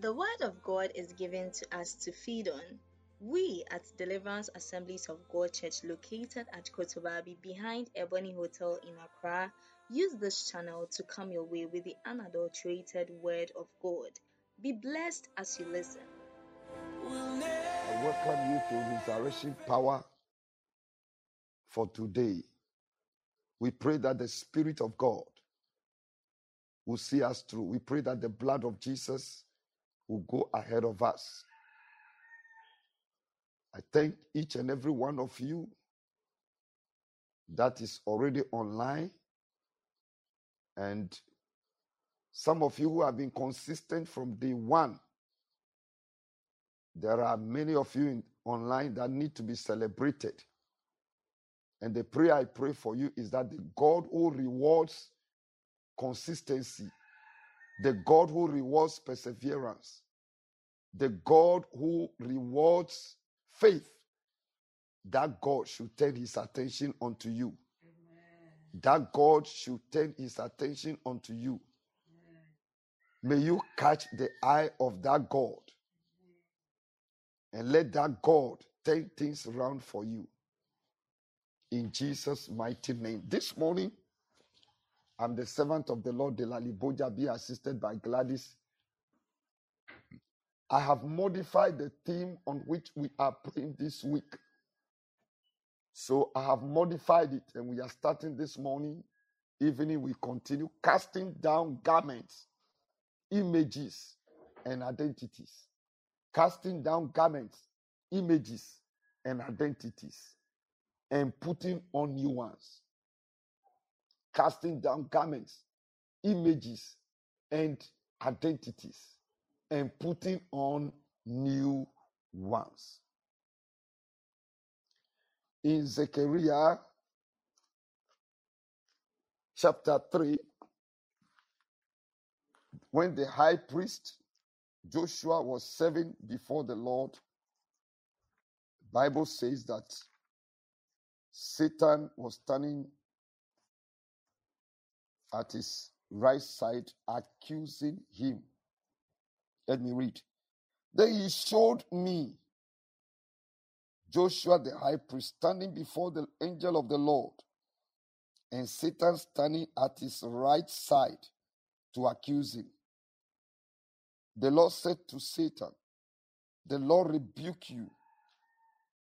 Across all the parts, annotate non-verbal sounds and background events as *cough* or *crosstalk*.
The Word of God is given to us to feed on. We at Deliverance Assemblies of God Church, located at Kotobabi behind Ebony Hotel in Accra, use this channel to come your way with the unadulterated Word of God. Be blessed as you listen. I welcome you to Resurrection Power for today. We pray that the Spirit of God will see us through. We pray that the blood of Jesus will go ahead of us. I thank each and every one of you that is already online and some of you who have been consistent from day one. There are many of you in, online that need to be celebrated. And the prayer I pray for you is that the God who rewards consistency, the God who rewards perseverance, the God who rewards faith, that God should turn his attention onto you. That God should turn his attention onto you. May you catch the eye of that God and let that God turn things around for you. In Jesus' mighty name. This morning, I'm the servant of the Lord, Delali Boja, be assisted by Gladys. I have modified the theme on which we are praying this week. So I have modified it, and we are starting this morning. Evening, we continue casting down garments, images, and identities. Casting down garments, images, and identities, and putting on new ones. Casting down garments, images, and identities, and putting on new ones. In Zechariah chapter 3, when the high priest Joshua was serving before the Lord, the Bible says that Satan was standing at his right side accusing him. Let me read. Then he showed me Joshua the high priest standing before the angel of the Lord, and Satan standing at his right side to accuse him. The Lord said to Satan, The Lord rebuke you,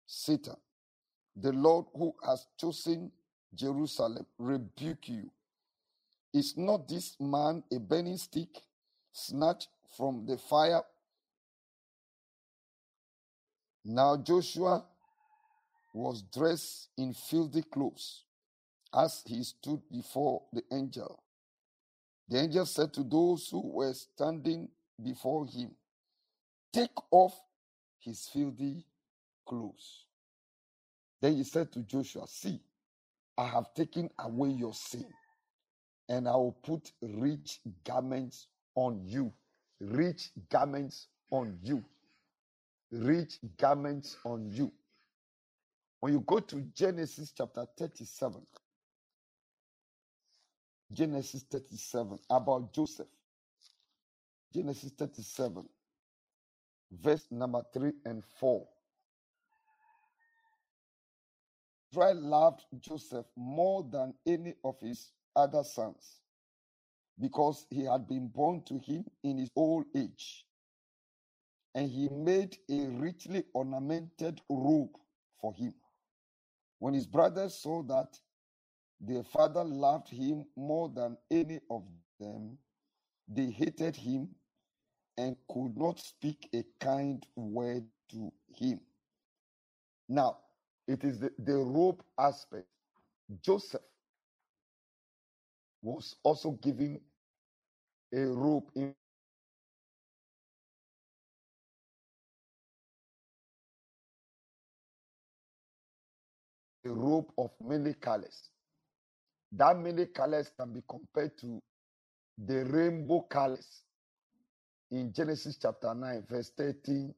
Satan. The Lord who has chosen Jerusalem rebuke you. Is not this man a burning stick snatched from the fire? Now Joshua was dressed in filthy clothes as he stood before the angel. The angel said to those who were standing before him, Take off his filthy clothes. Then he said to Joshua, See, I have taken away your sin, and I will put rich garments on you. Rich garments on you. Rich garments on you. When you go to Genesis chapter 37, Genesis 37, about Joseph. Genesis 37, verse number 3 and 4. Israel loved Joseph more than any of his other sons because he had been born to him in his old age. And he made a richly ornamented robe for him. When his brothers saw that their father loved him more than any of them, they hated him and could not speak a kind word to him. Now, it is the, the robe aspect. Joseph was also given a robe in a robe of many colors. That many colors can be compared to the rainbow colors in Genesis chapter 9, verse 13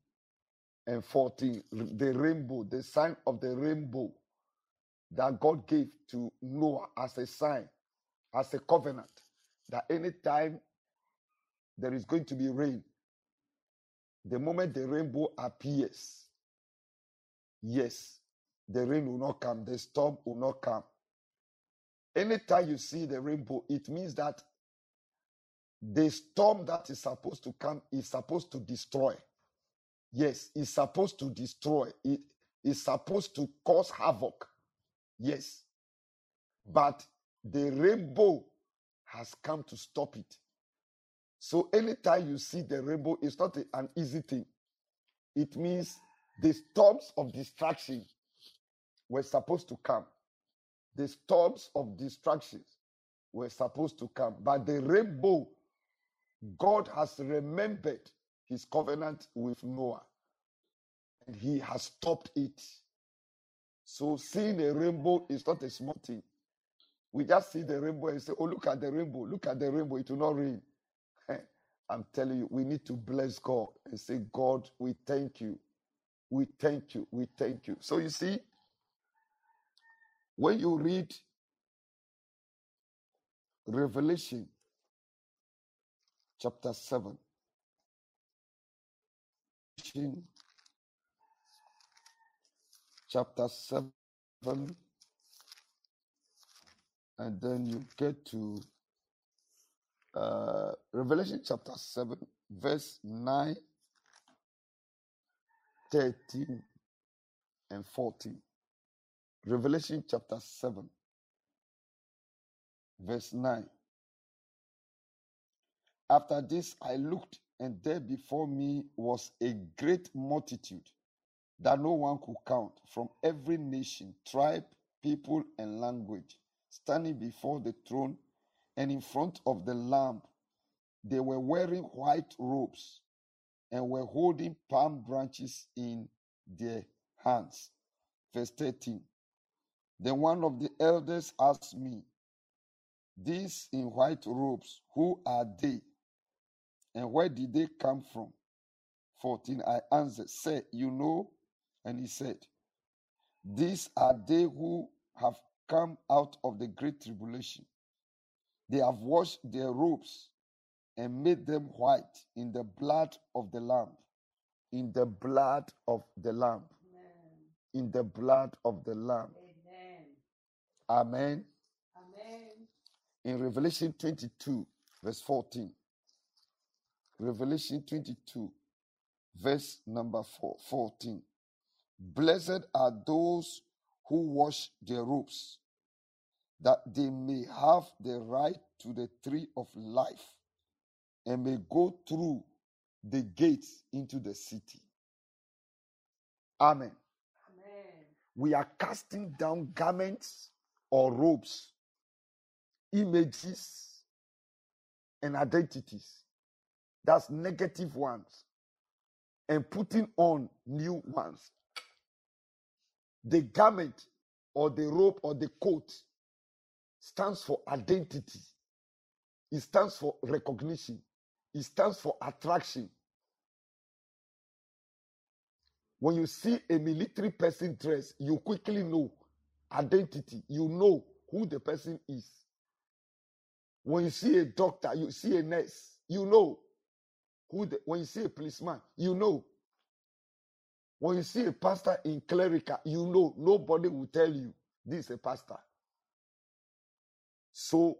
and 14. The rainbow, the sign of the rainbow that God gave to Noah as a sign, as a covenant, that anytime there is going to be rain, the moment the rainbow appears, yes, the rain will not come, the storm will not come. Anytime you see the rainbow, it means that the storm that is supposed to come is supposed to destroy. Yes, it's supposed to destroy. It is supposed to cause havoc. Yes. But the rainbow has come to stop it. So anytime you see the rainbow, it's not an easy thing. It means the storms of distraction were supposed to come. The storms of distractions were supposed to come. But the rainbow, God has remembered his covenant with Noah and he has stopped it. So seeing a rainbow is not a small thing. We just see the rainbow and say, Oh, look at the rainbow, look at the rainbow, it will not rain. *laughs* I'm telling you, we need to bless God and say, God, we thank you. We thank you. We thank you. So you see, when you read Revelation chapter 7, chapter 7, and then you get to uh, Revelation chapter 7, verse 9, 13, and 14. Revelation chapter 7, verse 9. After this I looked, and there before me was a great multitude that no one could count from every nation, tribe, people, and language, standing before the throne and in front of the Lamb. They were wearing white robes and were holding palm branches in their hands. Verse 13. Then one of the elders asked me, These in white robes, who are they? And where did they come from? 14. I answered, Say, you know? And he said, These are they who have come out of the great tribulation. They have washed their robes and made them white in the blood of the Lamb. In the blood of the Lamb. In the blood of the Lamb. Amen. In Revelation 22, verse 14. Revelation 22, verse number four, 14. Blessed are those who wash their robes, that they may have the right to the tree of life and may go through the gates into the city. Amen. We are casting down garments or robes, images, and identities. That's negative ones. And putting on new ones. The garment or the robe or the coat stands for identity. It stands for recognition. It stands for attraction. When you see a military person dress, you quickly know identity. You know who the person is. When you see a doctor, you see a nurse, you know who the, when you see a policeman, you know. When you see a pastor in clerical, you know nobody will tell you this is a pastor. So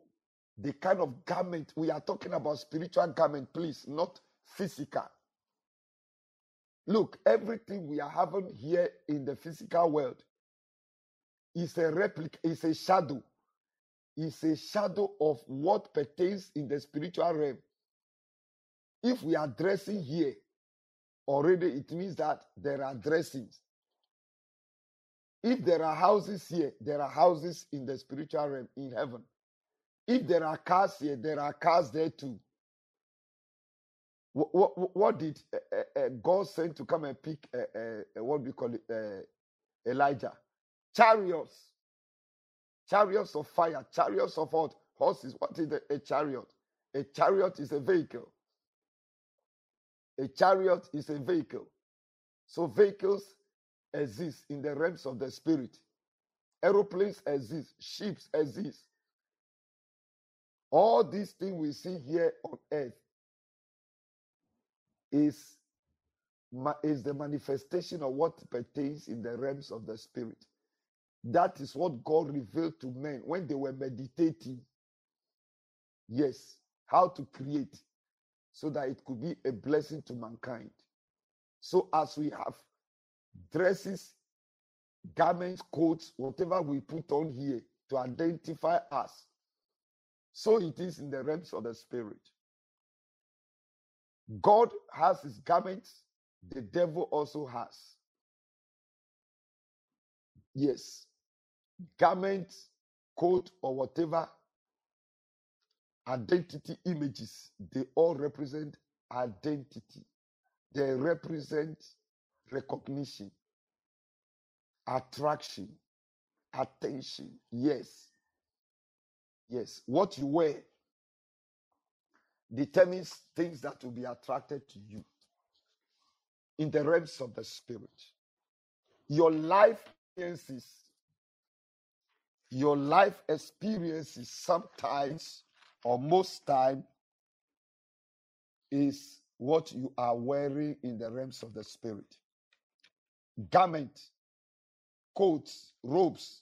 the kind of garment we are talking about spiritual garment, please, not physical. Look, everything we are having here in the physical world is a replica, is a shadow, is a shadow of what pertains in the spiritual realm. If we are dressing here, already it means that there are dressings. If there are houses here, there are houses in the spiritual realm in heaven. If there are cars here, there are cars there too. What, what, what did uh, uh, God send to come and pick, uh, what we call it, Elijah? Chariots. Chariots of fire, chariots of what? Horses. What is a chariot? A chariot is a vehicle. A chariot is a vehicle. So vehicles exist in the realms of the spirit. Aeroplanes exist. Ships exist. All these things we see here on earth is is the manifestation of what pertains in the realms of the spirit. That is what God revealed to men when they were meditating. Yes, how to create so that it could be a blessing to mankind. So, as we have dresses, garments, coats, whatever we put on here to identify us, so it is in the realms of the spirit. God has his garments, the devil also has. Yes, garments, coat, or whatever identity images, they all represent identity. They represent recognition, attraction, attention. Yes. Yes. What you wear determines things that will be attracted to you in the realms of the spirit. Your life experiences, your life experiences sometimes or most time is what you are wearing in the realms of the spirit. Garment, coats, robes,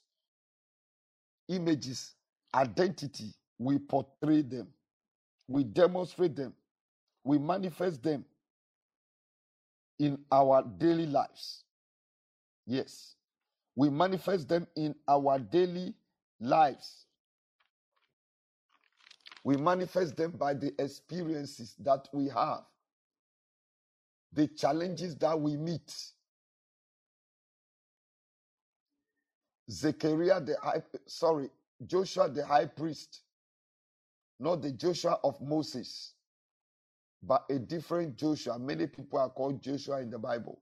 images, identity, we portray them, we demonstrate them, we manifest them in our daily lives. Yes, we manifest them in our daily lives. We manifest them by the experiences that we have, the challenges that we meet. Zechariah the high, sorry, Joshua the high priest, not the Joshua of Moses, but a different Joshua. Many people are called Joshua in the Bible.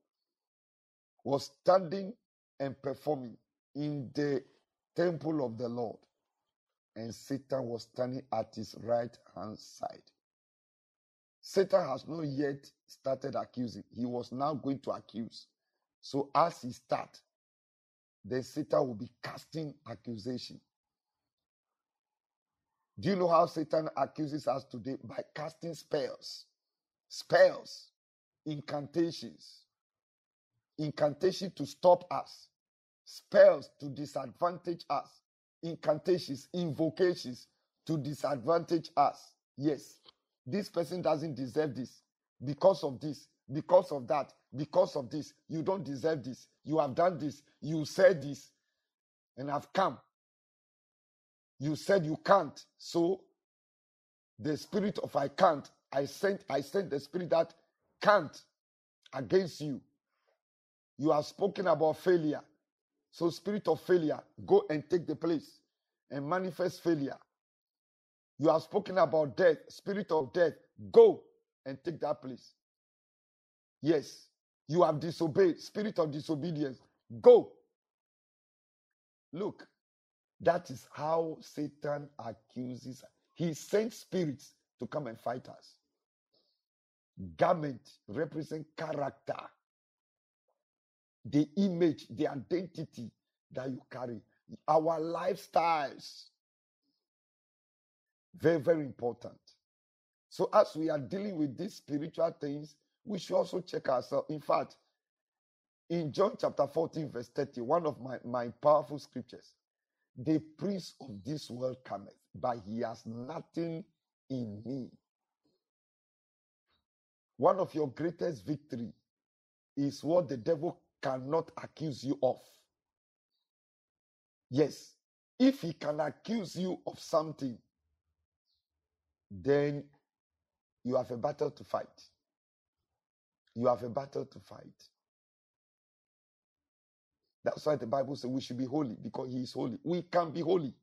Was standing and performing in the temple of the Lord, and Satan was standing at his right hand side. Satan has not yet started accusing. He was now going to accuse. So as he start, then Satan will be casting accusation. Do you know how Satan accuses us today? By casting spells, spells, incantations, incantation to stop us, spells to disadvantage us, incantations, invocations to disadvantage us. Yes, this person doesn't deserve this because of this, because of that, because of this. You don't deserve this. You have done this. You said this, and I've come. You said you can't. So the spirit of I can't, I sent, I sent the spirit that can't against you. You have spoken about failure. So, spirit of failure, go and take the place and manifest failure. You have spoken about death, spirit of death, go and take that place. Yes, you have disobeyed, spirit of disobedience, go. Look, that is how Satan accuses. He sent spirits to come and fight us. Garment represent character, the image, the identity that you carry, our lifestyles. Very, very important. So, as we are dealing with these spiritual things, we should also check ourselves. In fact, in John chapter 14, verse 30, one of my, my powerful scriptures, the prince of this world cometh, but he has nothing in me. One of your greatest victory is what the devil cannot accuse you of. Yes, if he can accuse you of something, then you have a battle to fight. You have a battle to fight. That's why the Bible says we should be holy because He is holy. We can be holy.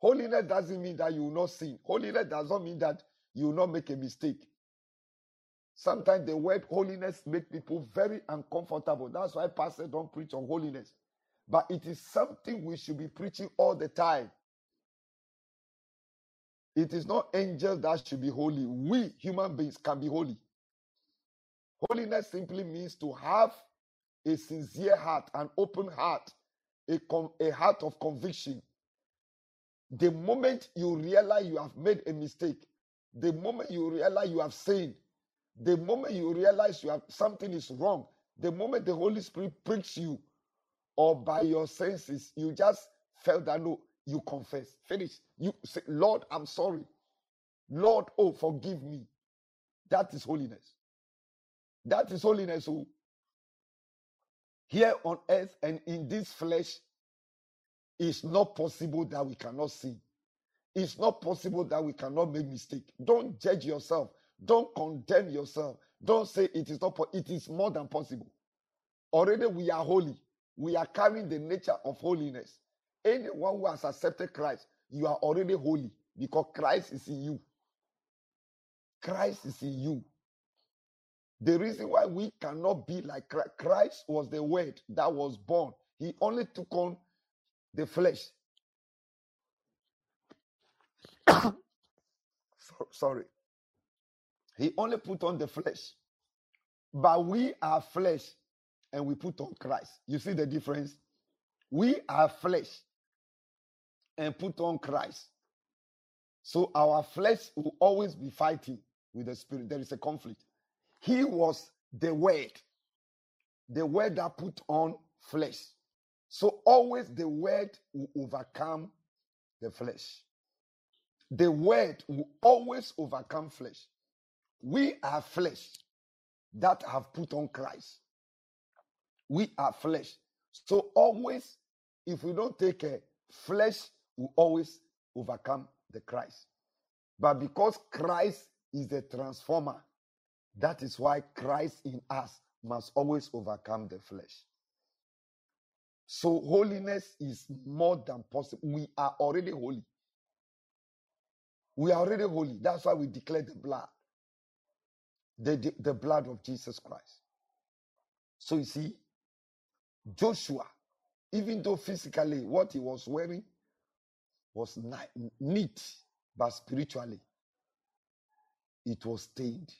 Holiness doesn't mean that you will not sin. Holiness does not mean that you will not make a mistake. Sometimes the word holiness make people very uncomfortable. That's why pastors don't preach on holiness. But it is something we should be preaching all the time. It is not angels that should be holy. We human beings can be holy. Holiness simply means to have a sincere heart, an open heart, a, com- a heart of conviction. The moment you realize you have made a mistake, the moment you realize you have sinned, The moment you realize you have something is wrong, the moment the Holy Spirit pricks you, or by your senses, you just felt that no, you confess. Finish. You say, Lord, I'm sorry. Lord, oh, forgive me. That is holiness. That is holiness. Oh. Here on earth and in this flesh, it's not possible that we cannot sin. It's not possible that we cannot make mistake. Don't judge yourself. Don't condemn yourself. Don't say it is not. it is more than possible. Already we are holy. We are carrying the nature of holiness. Anyone who has accepted Christ, you are already holy because Christ is in you. Christ is in you. The reason why we cannot be like Christ, Christ was the word that was born. He only took on the flesh. *coughs* so, sorry. He only put on the flesh. But we are flesh and we put on Christ. You see the difference? We are flesh and put on Christ. So our flesh will always be fighting with the spirit. There is a conflict. He was the word, the word that put on flesh. So always the word will overcome the flesh. The word will always overcome flesh. We are flesh that have put on Christ. We are flesh. So always, if we don't take care, flesh will always overcome the Christ. But because Christ is the transformer, that is why Christ in us must always overcome the flesh. So holiness is more than possible. We are already holy. We are already holy. That's why we declare the blood. The, the, the blood of Jesus Christ. So you see, Joshua, even though physically what he was wearing was neat, but spiritually it was stained.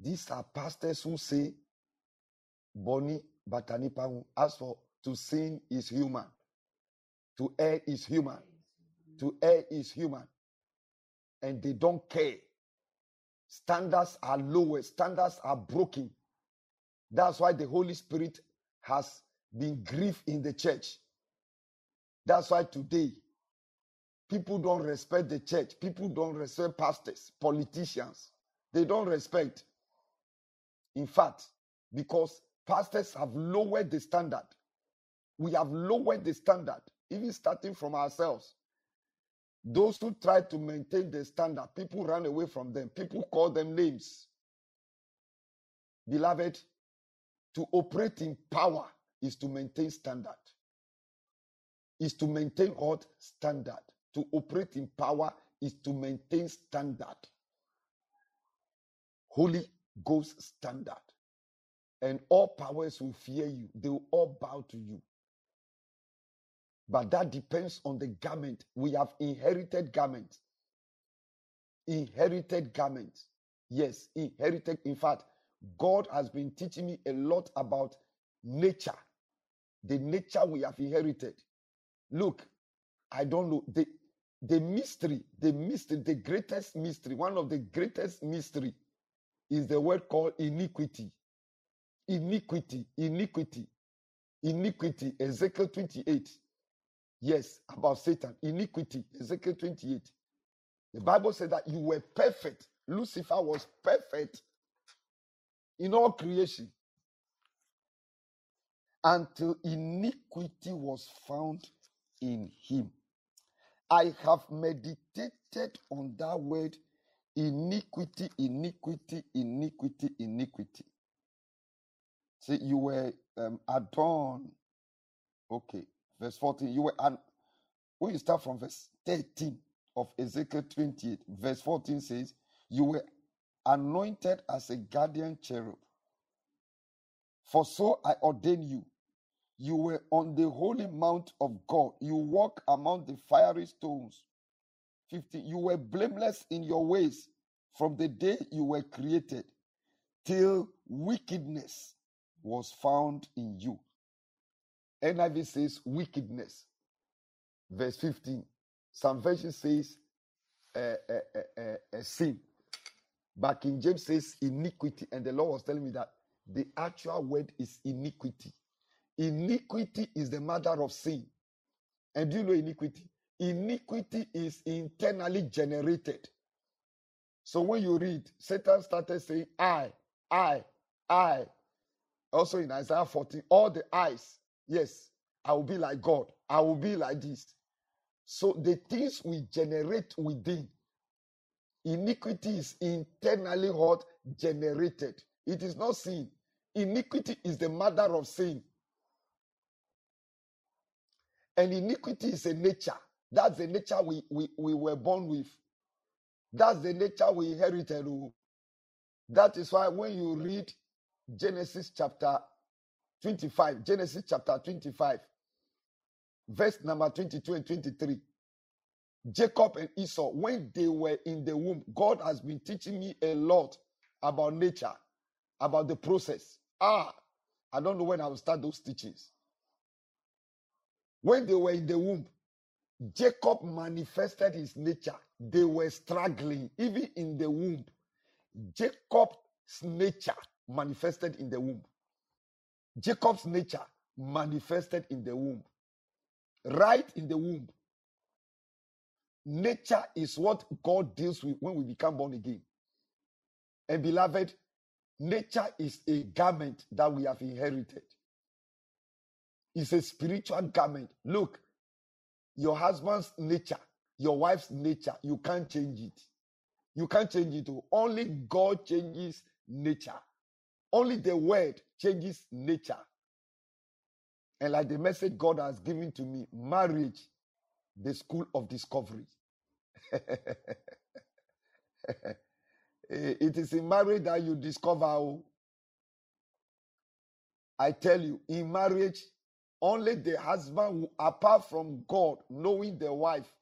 These are pastors who say, Boni Batanipangu, as for to sin is human, to err is human, to err is human, and they don't care. Standards are lower, standards are broken. That's why the Holy Spirit has been grieved in the church. That's why today people don't respect the church. People don't respect pastors, politicians. They don't respect. In fact, because pastors have lowered the standard. We have lowered the standard, even starting from ourselves. Those who try to maintain the standard, people run away from them. People call them names. Beloved, to operate in power is to maintain standard. Is to maintain what? Standard. To operate in power is to maintain standard. Holy Ghost standard. And all powers will fear you. They will all bow to you. But that depends on the garment. We have inherited garments. Inherited garments. Yes, inherited. In fact, God has been teaching me a lot about nature, the nature we have inherited. Look, I don't know the the mystery, the mystery, the greatest mystery, one of the greatest mystery is the word called iniquity. Iniquity, iniquity, iniquity. Ezekiel 28. Yes, about Satan. Iniquity. Ezekiel 28. The Bible said that you were perfect. Lucifer was perfect in all creation until iniquity was found in him. I have meditated on that word iniquity, iniquity, iniquity, iniquity. See, you were um, adorned. Okay, verse 14. You were, an, when you start from verse 13 of Ezekiel 28, verse 14 says, You were anointed as a guardian cherub. For so I ordain you. You were on the holy mount of God. You walk among the fiery stones. 50. You were blameless in your ways from the day you were created till wickedness was found in you. NIV says wickedness. Verse 15. Some version says uh, uh, uh, sin. But King James says iniquity, and the Lord was telling me that the actual word is iniquity. Iniquity is the mother of sin. And do you know iniquity? Iniquity is internally generated. So when you read, Satan started saying, I, I, I. Also in Isaiah 40, all the eyes. Yes, I will be like God. I will be like this. So the things we generate within, iniquity is internally what generated. It is not sin. Iniquity is the mother of sin. And iniquity is a nature. That's the nature we, we, we were born with. That's the nature we inherited. oh. That is why when you read Genesis chapter 25, Genesis chapter 25, verse number 22 and 23, Jacob and Esau, when they were in the womb, God has been teaching me a lot about nature, about the process. Ah, I don't know when I will start those teachings. When they were in the womb, Jacob manifested his nature. They were struggling, even in the womb. Jacob's nature manifested in the womb. Jacob's nature manifested in the womb. Right in the womb. Nature is what God deals with when we become born again. And beloved, nature is a garment that we have inherited. It's a spiritual garment. Look, your husband's nature, your wife's nature, you can't change it. You can't change it. Only God changes nature. Only the word changes nature. And like the message God has given to me, marriage, the school of discovery. *laughs* Eh, it is in marriage that you discover. oh. I tell you, in marriage, only the husband, will, apart from God knowing the wife,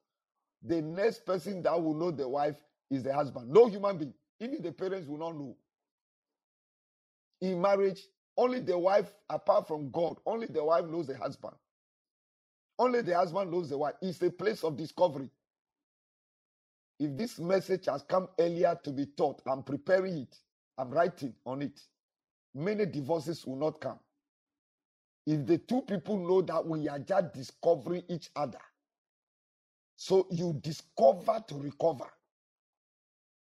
the next person that will know the wife is the husband. No human being, even the parents will not know. In marriage, only the wife, apart from God, only the wife knows the husband. Only the husband knows the wife. It's a place of discovery. If this message has come earlier to be taught, I'm preparing it, I'm writing on it. Many divorces will not come. If the two people know that we are just discovering each other, so you discover to recover.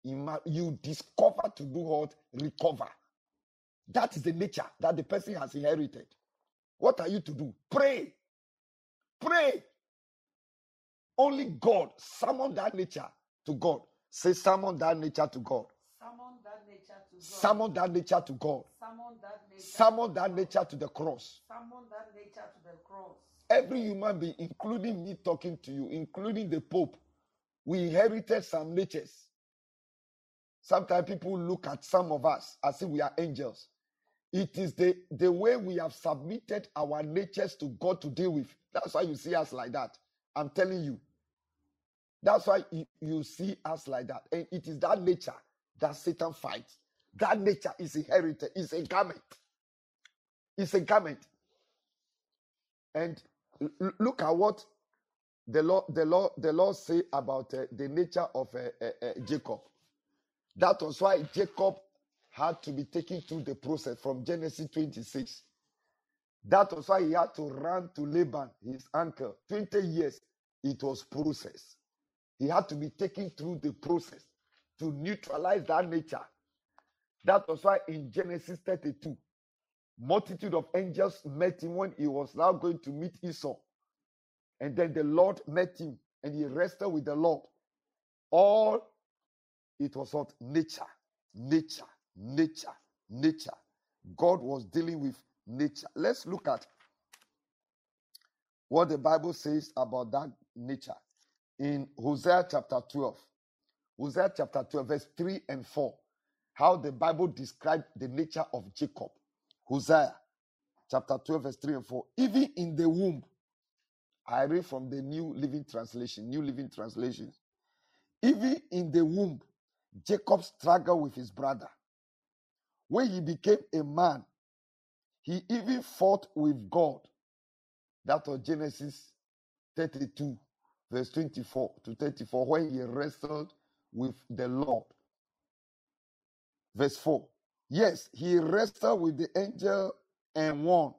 You discover to do what? Recover. That is the nature that the person has inherited. What are you to do? Pray. Pray. Only God summon that nature to God. Say, summon that nature to God. Summon that nature to God. Summon that nature to God. Summon that nature. Summon to that nature to the cross. Summon that nature to the cross. Every human being, including me talking to you, including the Pope, we inherited some natures. Sometimes people look at some of us as if we are angels. It is the, the way we have submitted our natures to God to deal with. That's why you see us like that. I'm telling you. That's why you, see us like that. And it is that nature that Satan fights. That nature is inherited, it's a garment. It's a garment. And l- look at what the law, the law, the law say about uh, the nature of uh, uh, uh, Jacob. That was why Jacob had to be taken through the process from Genesis 26. That was why he had to run to Laban, his uncle. 20 years, it was process. He had to be taken through the process to neutralize that nature. That was why in Genesis 32, multitude of angels met him when he was now going to meet Esau. And then the Lord met him and he rested with the Lord. All it was not nature, nature, nature, nature. God was dealing with nature. Let's look at what the Bible says about that nature in Hosea chapter 12. Hosea chapter 12, verse 3 and 4. How the Bible described the nature of Jacob. Hosea chapter 12, verse 3 and 4. Even in the womb, I read from the New Living Translation, New Living Translation. Even in the womb, Jacob struggled with his brother. When he became a man, he even fought with God. That was Genesis 32, verse 24 to 34, when he wrestled with the Lord. Verse 4. Yes, he wrestled with the angel and won.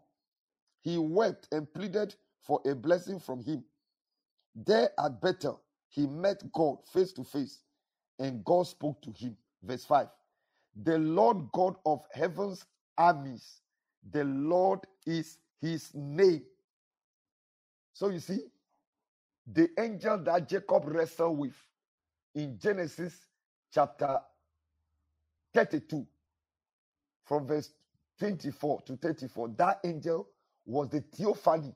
He wept and pleaded for a blessing from him. There at Bethel, he met God face to face, and God spoke to him. Verse 5. The Lord God of heaven's armies, the Lord is his name. So you see, the angel that Jacob wrestled with in Genesis chapter 32, from verse 24 to 34, that angel was the theophany.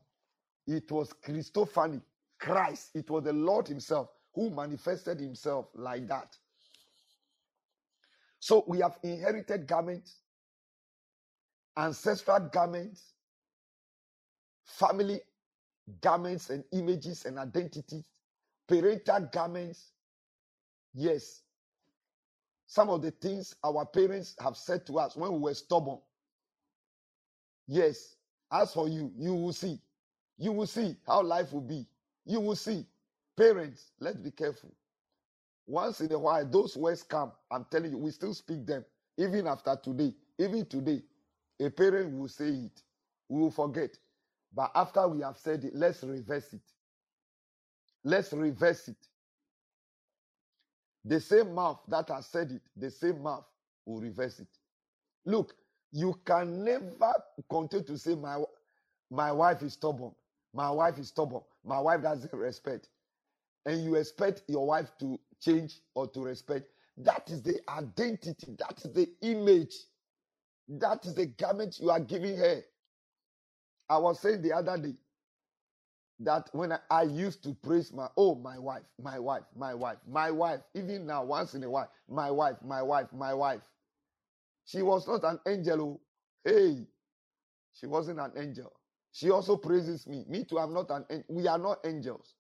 It was Christophany, Christ. It was the Lord Himself who manifested Himself like that. So we have inherited garments, ancestral garments, family garments and images and identities, parental garments. Yes. Some of the things our parents have said to us when we were stubborn. Yes. As for you, you will see. You will see how life will be. You will see. Parents, let's be careful. Once in a while, those words come. I'm telling you, we still speak them. Even after today, even today, a parent will say it. We will forget. But after we have said it, let's reverse it. Let's reverse it. The same mouth that has said it, the same mouth will reverse it. Look, you can never continue to say, My, my wife is stubborn. My wife is stubborn. My wife doesn't respect. And you expect your wife to change or to respect. That is the identity. That is the image. That is the garment you are giving her. I was saying the other day that when I, I, used to praise my oh my wife, my wife, my wife, my wife, even now once in a while, my wife, my wife, my wife. She was not an angel. Oh. Hey, she wasn't an angel. She also praises me. Me too. I'm not an. We are not angels.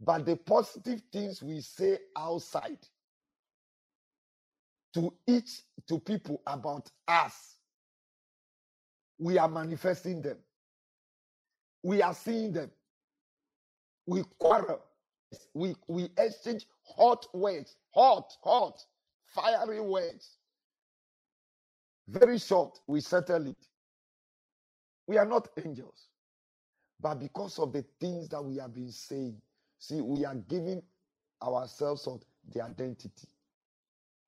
But the positive things we say outside to each to people about us we are manifesting them. We are seeing them. We quarrel. We, we exchange hot words, hot, hot, fiery words. Very short, we settle it. We are not angels. But because of the things that we have been saying, see, we are giving ourselves of the identity.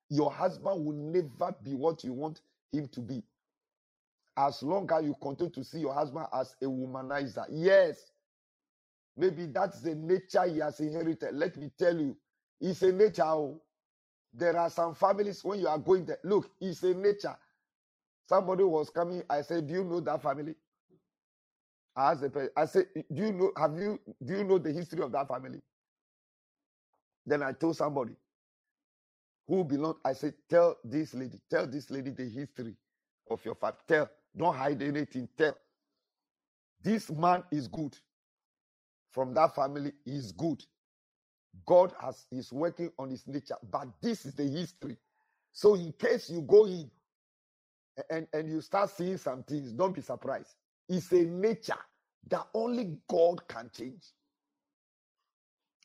Your husband will never be what you want him to be as long as you continue to see your husband as a womanizer. Yes, maybe that's the nature he has inherited. Let me tell you, it's a nature. Oh. There are some families when you are going there, look, it's a nature. Somebody was coming, I said, Do you know that family? I asked the person, I said, Do you know, have you do you know the history of that family? Then I told somebody who belonged, I said, Tell this lady, tell this lady the history of your family. Tell. Don't hide anything. Tell. This man is good. From that family, is good. God has is working on his nature, but this is the history. So in case you go in and, and you start seeing some things, don't be surprised. It's a nature that only God can change.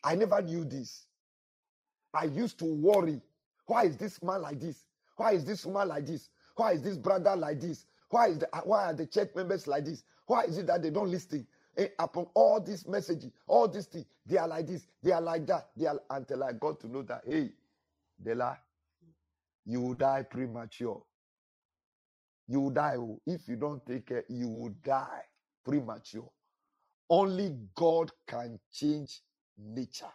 I never knew this. I used to worry. Why is this man like this? Why is this woman like this? Why is this brother like this? Why is the, why are the church members like this? Why is it that they don't listen? And upon all these messages, all these things, they are like this, they are like that, they are until I got to know that hey, Dela, you will die premature. You will die. Oh. If you don't take care, you will die premature. Only God can change nature.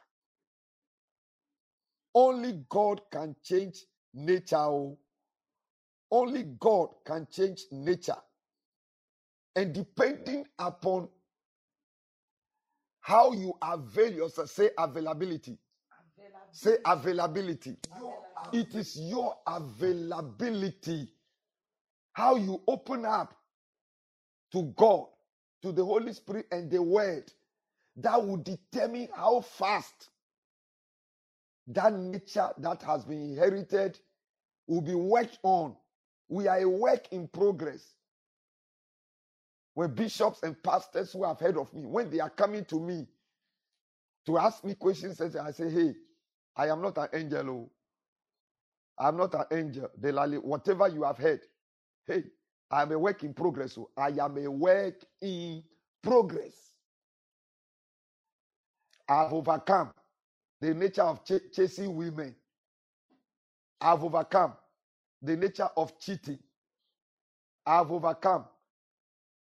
Only God can change nature. Oh. Only God can change nature. And depending upon how you avail yourself, say availability. Say availability. It is your availability. How you open up to God, to the Holy Spirit and the Word that will determine how fast that nature that has been inherited will be worked on we are a work in progress. When bishops and pastors who have heard of me, when they are coming to me to ask me questions, I say, hey, I am not an angel. Oh. I'm not an angel. Whatever you have heard, hey, I'm a work in progress. So I am a work in progress. I've overcome the nature of ch- chasing women. I've overcome the nature of cheating. I've overcome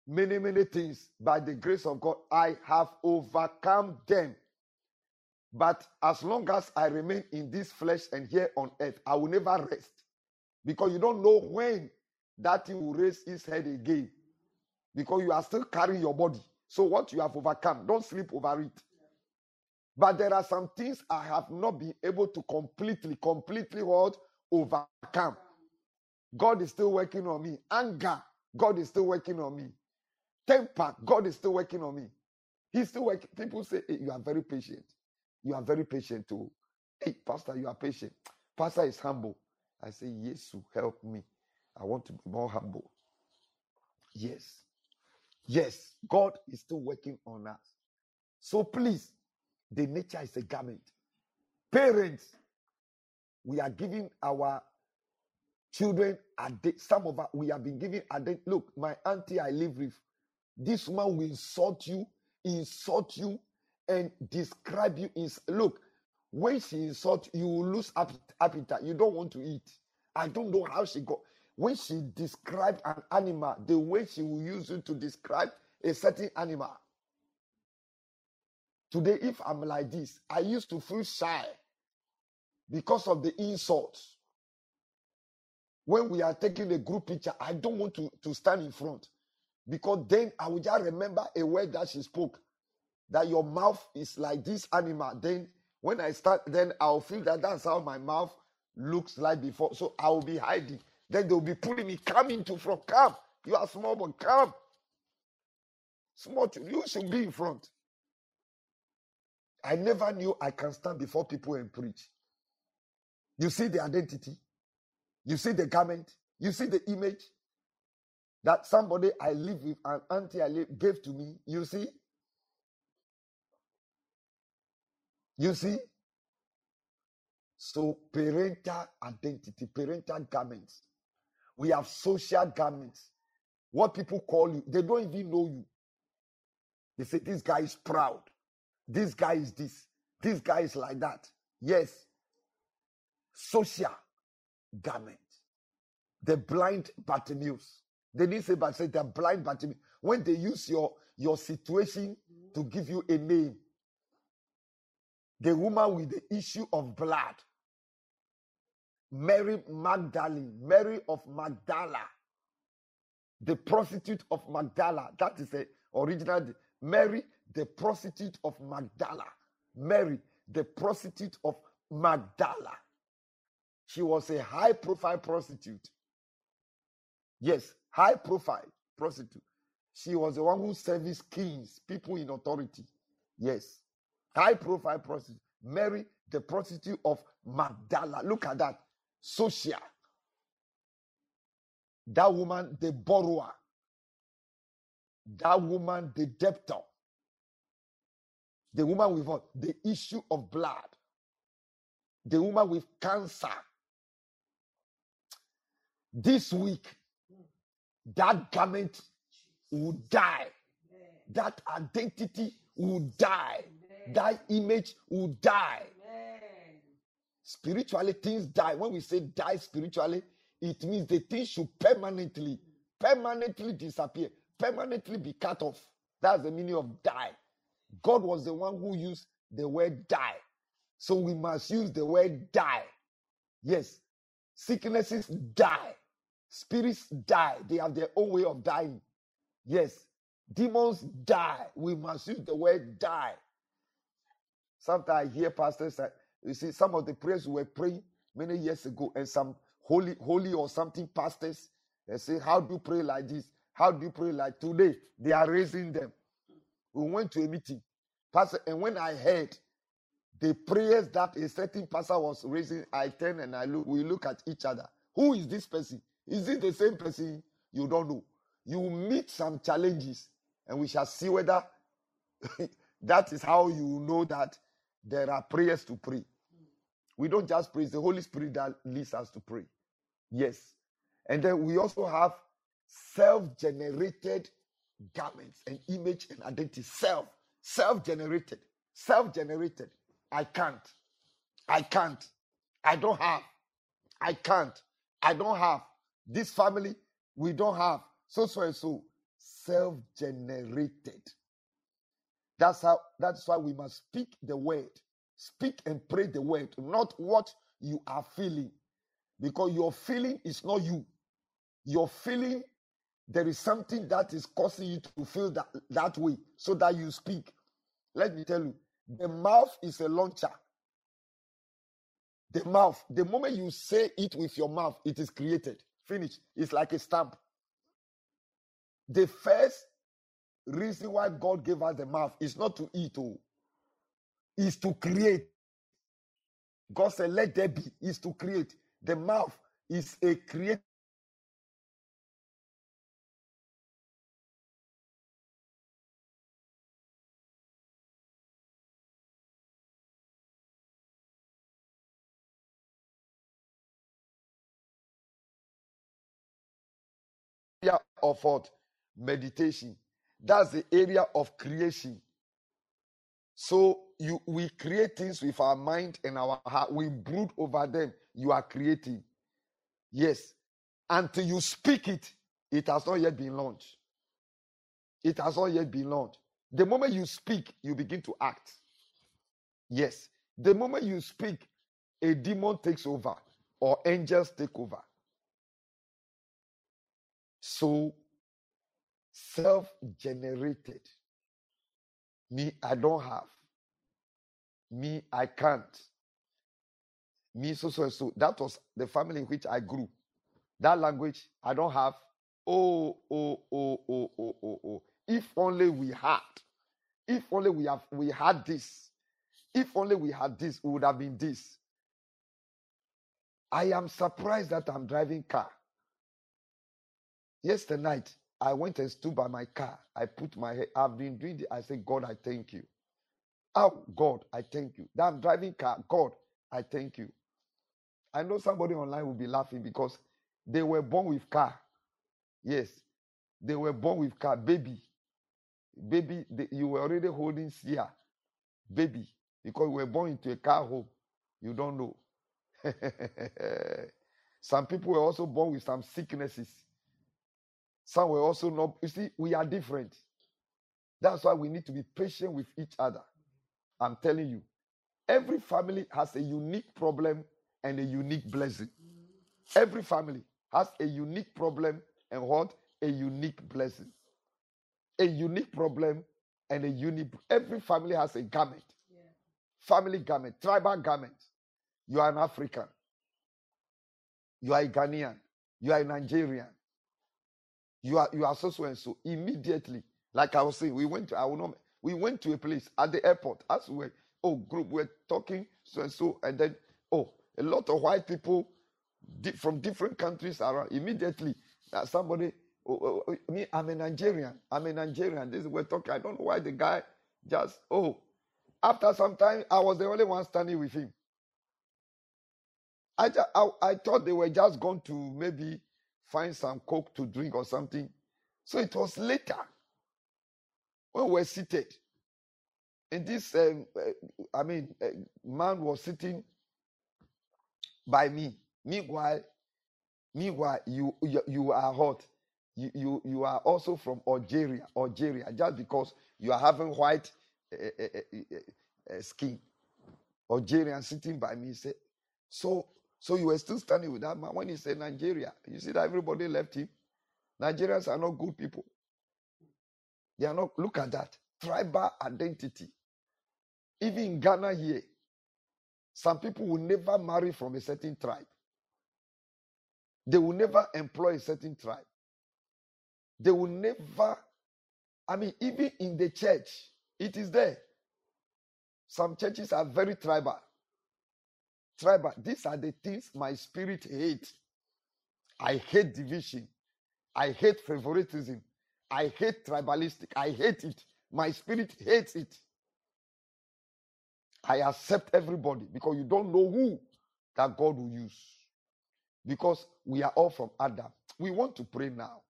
many, many things by the grace of God. I have overcome them. But as long as I remain in this flesh and here on earth, I will never rest. Because you don't know when that thing will raise its head again. Because you are still carrying your body. So what you have overcome, don't sleep over it. But there are some things I have not been able to completely, completely what? Overcome. God is still working on me. Anger, God is still working on me. Temper, God is still working on me. He's still working. People say, hey, you are very patient. You are very patient too. Hey, Pastor, you are patient. Pastor is humble. I say, Yes, help me. I want to be more humble. Yes. Yes, God is still working on us. So please, the nature is a garment. Parents, we are giving our children a day. Some of us, we have been giving a day. Look, my auntie I live with, this woman will insult you, insult you, and describe you. Is look, when she insult you, lose appetite. You don't want to eat. I don't know how she got. When she described an animal, the way she will use it to describe a certain animal. Today, if I'm like this, I used to feel shy because of the insults. When we are taking a group picture, I don't want to, to stand in front because then I will just remember a word that she spoke that your mouth is like this animal. Then when I start, then I'll feel that that's how my mouth looks like before. So I will be hiding. Then they'll be pulling me, come into front, come. You are small, but come. Small, you should be in front. I never knew I can stand before people and preach. You see the identity, you see the garment, you see the image that somebody I live with, an auntie I live, gave to me. You see, You see? So, parental identity, parental garments. We have social garments. What people call you, they don't even know you. They say, This guy is proud. This guy is this. This guy is like that. Yes. Social garment. The blind Bartimaeus. They didn't say, but say the blind Bartimaeus. When they use your, your situation mm-hmm. to give you a name, the woman with the issue of blood, Mary Magdalene, Mary of Magdala, the prostitute of Magdala. That is the original. Mary, the prostitute of Magdala. Mary, the prostitute of Magdala. She was a high profile prostitute. Yes, high profile prostitute. She was the one who serviced kings, people in authority. Yes. High profile prostitute. Mary, the prostitute of Magdala. Look at that. Social. That woman, the borrower. That woman, the debtor. The woman with what? The issue of blood. The woman with cancer. This week, that garment will die. That identity will die that image will die. Spiritually, things die. When we say die spiritually, it means the thing should permanently, permanently disappear, permanently be cut off. That's the meaning of die. God was the one who used the word die. So we must use the word die. Yes. Sicknesses die. Spirits die. They have their own way of dying. Yes. Demons die. We must use the word die. Sometimes I hear pastors say, you see, some of the prayers we were praying many years ago, and some holy, holy or something pastors, they say, How do you pray like this? How do you pray like today? They are raising them. We went to a meeting, Pastor, and when I heard the prayers that a certain pastor was raising, I turn and I look, we look at each other. Who is this person? Is it the same person? You don't know. You meet some challenges, and we shall see whether *laughs* that is how you know that there are prayers to pray. We don't just pray, it's the Holy Spirit that leads us to pray. Yes. And then we also have self generated garments and image and identity. Self, self generated, self generated. I can't. I can't. I don't have. I can't. I don't have. This family, we don't have. So, so, and so. Self generated. That's how, that's why we must speak the word. Speak and pray the word, not what you are feeling. Because your feeling is not you. Your feeling, there is something that is causing you to feel that, that way so that you speak. Let me tell you, the mouth is a launcher. The mouth, the moment you say it with your mouth, it is created. Finish. It's like a stamp. The first reason why God gave us the mouth is not to eat, oh, is to create. God said, Let there be, is to create. The mouth is a create. area of what? Meditation. That's the area of creation. So you we create things with our mind and our heart. We brood over them. You are creating. Yes. Until you speak it, it has not yet been launched. It has not yet been launched. The moment you speak, you begin to act. Yes. The moment you speak, a demon takes over or angels take over. So self generated. Me, I don't have. Me, I can't. Me, so, so, so. That was the family in which I grew. That language, I don't have. Oh, oh, oh, oh, oh, oh, oh. If only we had. If only we have we had this. If only we had this, it would have been this. I am surprised that I'm driving car. Yesterday night, I went and stood by my car. I put my head. I've been doing it. I said, God, I thank you. Oh, God, I thank you. That I'm driving car. God, I thank you. I know somebody online will be laughing because they were born with car. Yes, they were born with car. Baby, baby, they, you were already holding Sia, baby, because you were born into a car home. You don't know. *laughs* some people were also born with some sicknesses. Some were also not. You see, we are different. That's why we need to be patient with each other. I'm telling you, every family has a unique problem and a unique blessing. Every family has a unique problem and what? A unique blessing. A unique problem and a unique. Every family has a garment. Family garment, tribal garment. You are an African. You are a Ghanaian. You are a Nigerian. You are you are so so and so. Immediately, like I was saying, we went to I will not we went to a place at the airport as we were oh group we're talking so and so and then oh a lot of white people di- from different countries around immediately. Uh, somebody oh, oh, oh, me i'm a nigerian i'm a nigerian. This is we're talking i don't know why the guy just oh after some time i was the only one standing with him. I ju- I, I thought they were just going to maybe find some coke to drink or something. So it was later when we were seated and this um, uh, i mean uh, man was sitting by me. Meanwhile meanwhile you you, you are hot. You, you you are also from algeria algeria just because you are having white uh, skin. Algerian sitting by me say so so you were still standing with that man when he said nigeria. You see that everybody left him? Nigerians are not good people are not look at that tribal identity even in ghana here some people will never marry from a certain tribe. They will never employ a certain tribe. They will never, I mean, even in the church, it is there. Some churches are very tribal. Tribal. These are the things my spirit hates. I hate division. I hate favoritism. I hate tribalistic. I hate it. My spirit hates it. I accept everybody because you don't know who that God will use. Because we are all from Adam. We want to pray now.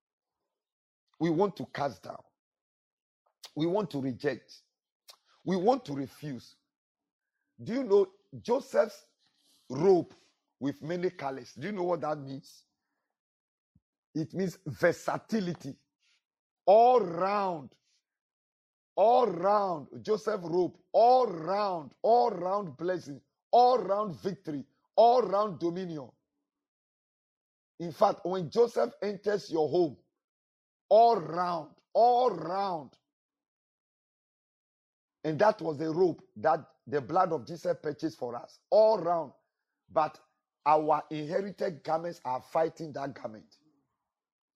We want to cast down. We want to reject. We want to refuse. Do you know Joseph's robe with many colors? Do you know what that means? It means versatility. All round. All round. Joseph robe. All round. All round blessing. All round victory. All round dominion. In fact, when Joseph enters your home, all round, all round. And that was the robe that the blood of Jesus purchased for us, all round. But our inherited garments are fighting that garment.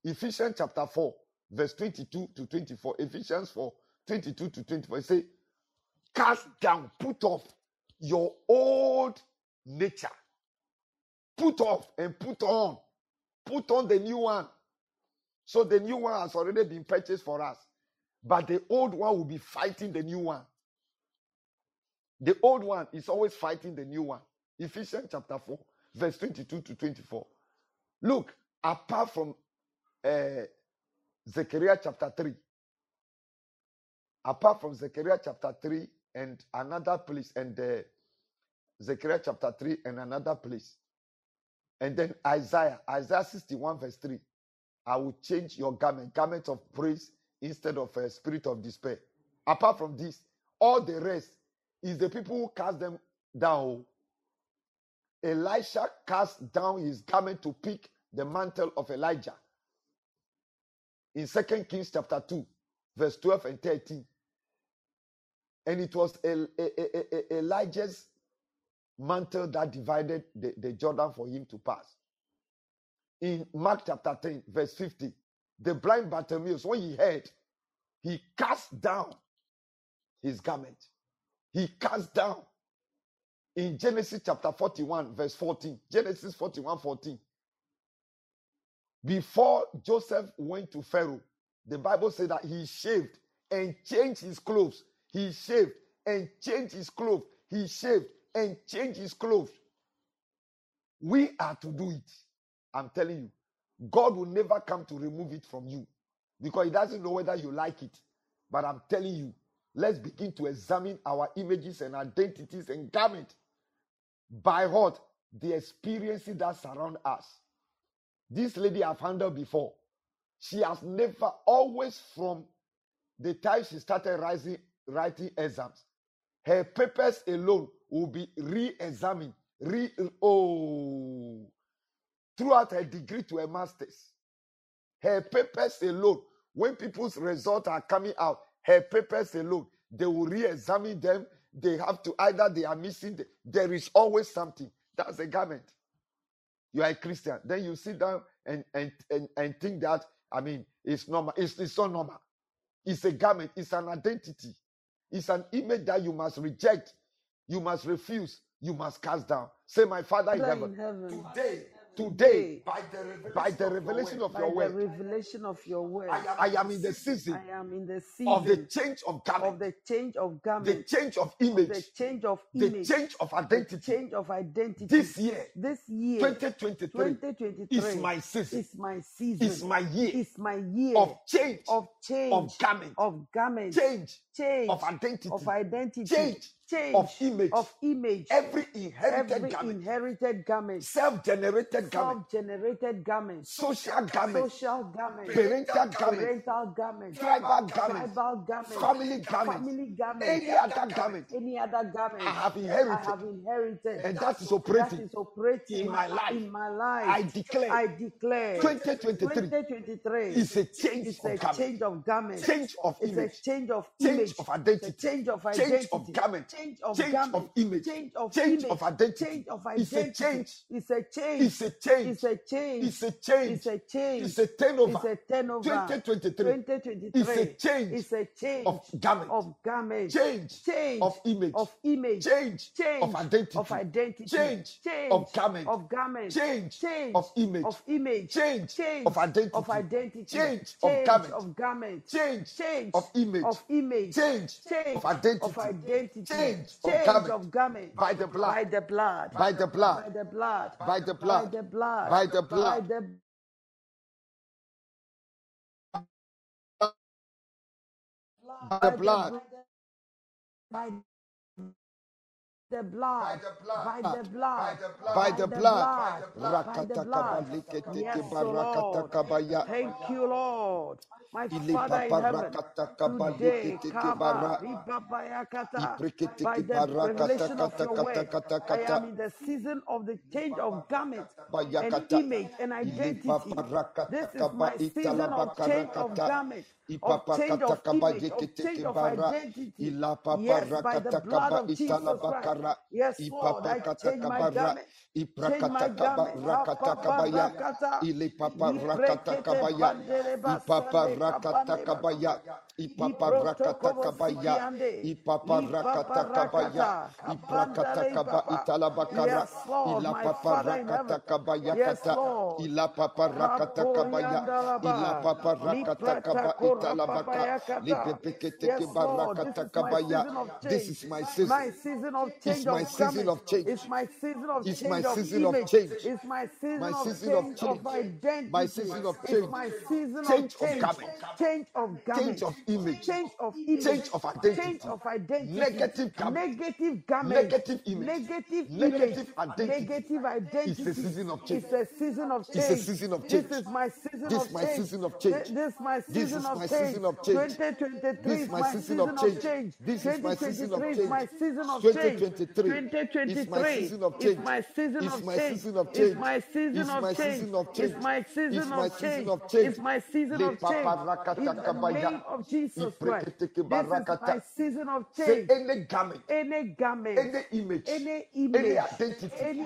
Ephesians chapter 4, verse 22 to 24. Ephesians 4, 22 to 24. Say, cast down, put off your old nature. Put off and put on. Put on the new one. So the new one has already been purchased for us. But the old one will be fighting the new one. The old one is always fighting the new one. Ephesians chapter 4, verse 22 to 24. Look, apart from uh, Zechariah chapter 3, apart from Zechariah chapter 3 and another place, and uh, Zechariah chapter 3 and another place, and then Isaiah, Isaiah 61, verse 3. I will change your garment, garment of praise instead of a spirit of despair. Apart from this, all the rest is the people who cast them down. Elisha cast down his garment to pick the mantle of Elijah. In 2 Kings chapter 2, verse 12 and 13. And it was El- Elijah's mantle that divided the, the Jordan for him to pass. In Mark chapter 10, verse 50, the blind Bartimaeus, when he heard, he cast down his garment. He cast down. In Genesis chapter 41, verse 14, Genesis 41, 14. Before Joseph went to Pharaoh, the Bible said that he shaved and changed his clothes. He shaved and changed his clothes. He shaved and changed his clothes. We are to do it. I'm telling you, God will never come to remove it from you because He doesn't know whether you like it. But I'm telling you, let's begin to examine our images and identities and garment by what? The experiences that surround us. This lady I've handled before. She has never, always from the time she started writing, writing exams, her papers alone will be re-examined. Re, oh, throughout her degree to a master's. Her papers alone, when people's results are coming out, her papers alone, they will re-examine them. They have to either they are missing. The, there is always something. That's a garment. You are a Christian. Then you sit down and and and, and think that I mean it's normal. It's, it's not normal. It's a garment. It's an identity. It's an image that you must reject. You must refuse. You must cast down. Say, my Father in heaven. in heaven, Today, today, By the revelation, by the revelation of by your the word, revelation of your word, I am in the season I am in the season of the change of garment, of the change of garment, the change of image, the change of image, the change of identity. change of identity. This year, This year, 2023, 2023, is my season. is my season. Is my year Is my year of change, of change, of garment, of garment, change change of identity, of identity, change change of image. of image, Every inherited every garment, inherited garment, self-generated garment, self-generated garment, social garment, social garment, parental garment, parental garment, tribal garment, tribal garment, family garment, family garment, any other garment any other garment I have I inherited, have inherited, and that is operating is operating in my life. in my life. I declare I declare 2023 2023 is a change is a change of garment. change of image, change of change of identity, change of change of garment, Change of change garment. of image, Change of change image. of identity. Change of It's a identity. change. It's a change. It's a change. It's a change. It's a change. It's a change. It's a turnover. It's a turnover. 2023 2023. is a change It's a change of garment, of garment. change Change of image, of image. change Change of identity, of identity. change Change of garment, of garment. change Change of image, of image. change Change of identity, of identity. change of garment, of garment. change Change of image, of image. change change of identity, of identity, change change garment of garment by the blood by the blood, by the blood, by the blood, by the by blood, the blood, by the blood, by the blood, by the blood, the by the blood, by the blood. by the blood. kabalikete Yes, barakata Lord. Thank you, Lord. My Father in papa heaven, rakata today, kabalikete Kaba, bara. By the revelation of your kata word, I am in the season of the change of garment and image and identity. This is my season of change of karakata. garment, of change of kaba image, change of identity. Yes, by the blood of Jesus Christ. Yes, Lord, I change my garment. Change my garment. Ile papa rakata kabaya. Ipapa basande rakata kabaya. Baka. Ipapa rakata kabaya. sikiande. Ipapa rakata kabaya. Ipaparakata. Iprakata Kapandale kaba papa. italabakara. Yes, Lord, Ila my papa rakata kabaya kata. Lord. Ila papa rakata kabaya. Ila Kaporiandalaba. papa rakata kaba italabaka. Yes, keba Lord, this is my season my season. My season It's my season of change. It's my season of my change season of change. It's my season of change change. of. My season of change. my season of Change change of change. garment. Change of Change of image. Change of image. Change of identity. Change of identity. Negative garment. Negative garment. Negative image. Negative Negative identity. Negative It's identity. a season of change. It's a season of It's a season of This is my season This of is my change. season of change. This is my This season is of my change. season of change. 2023 is is my my season season of change. change. This is my season of change. my season of change. 2023 is my season of is change. my season It's of my season of It's change. my season It's my season of change. It's my season of change. It's my season of change. the kabaya. name of Jesus Christ. This is my season of Say change. any garment, Any garment, any image, any any identity any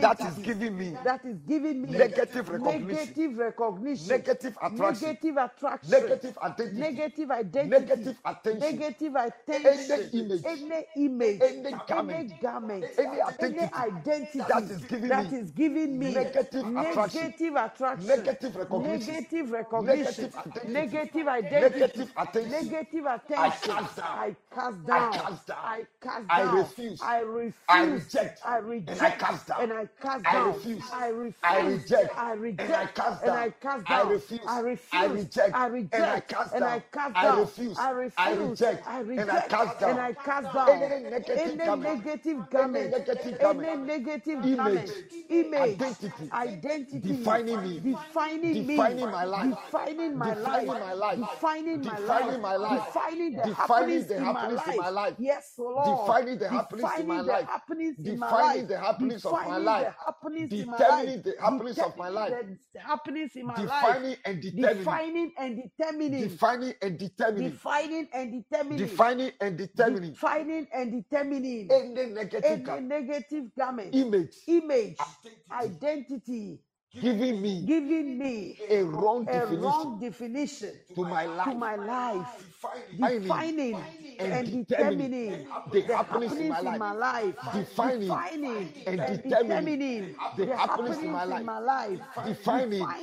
that is giving me that is giving me negative recognition, negative recognition, negative attraction, negative attraction, negative identity, negative identity, negative attention, negative any image, any image, any any garment, garment, any any identity identity that is giving that me is giving me negative attraction, negative attraction, negative recognition, negative recognition, negative identity, negative identity, negative attention. Negative I cast down. I cast I down. cast down. I cast I down. refuse. I refuse. I reject. I And reject. I cast down. And I cast I down. refuse. I refuse. I reject. I And reject. I cast And. I cast I down. refuse. I refuse. I reject. I And I reject. cast And I down. cast I down. refuse. I refuse. I reject. I And I reject. cast down. And I cast down. Any negative Any negative garment. Any negative Image. garment. Image. Identity. Identity. Defining me. Defining me. Defining my life. Defining my life. Defining my life. Defining my Defining my life. Defining the Defining the in my in life. my life. Yes, Lord. Defining the happenings in my life. Defining the happenings of my life. Determining the happenings of my life. Happenings in my life. Defining and determining. Defining and determining. Defining and determining. Defining and determining. Defining and determining. Defining and determining. Any negative Any negative garment, image image, identity, giving me giving me a wrong a definition wrong definition to my to life. my life, Defining. Defining and determining. the happenings happenings in my in my life, Defining. Defining and determining the happenings happenings in my in life, Defining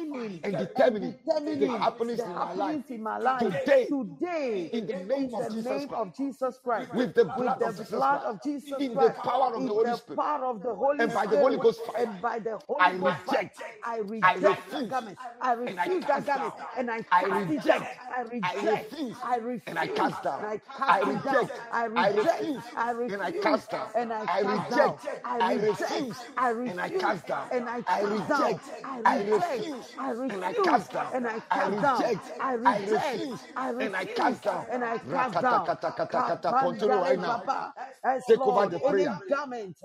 and determining the happenings the in my life. in my life. Today, today in the name of the Jesus name Christ, of Jesus Christ, with the blood with of the Jesus blood Christ, of Jesus in the power of the Holy Spirit, power of the Holy and by the Holy Ghost fire, and by the Holy I reject, I I reject that refuse, garment, I and I refuse that cast garment, down. and I I cast down, reject, I I reject, I refuse, and I cast down. and I I cast it down, reject, I I reject, refuse, and I cast down. and I I cast down, reject, I I reject, refuse, and I cast down. and I I cast down, reject, I I reject, refuse, and I cast down. and I I cast down, reject, I I reject, refuse, I and I refuse, cast down. and I cast down. Continue right Kapandale now. Papa. Yes, Take over Lord, the any garment,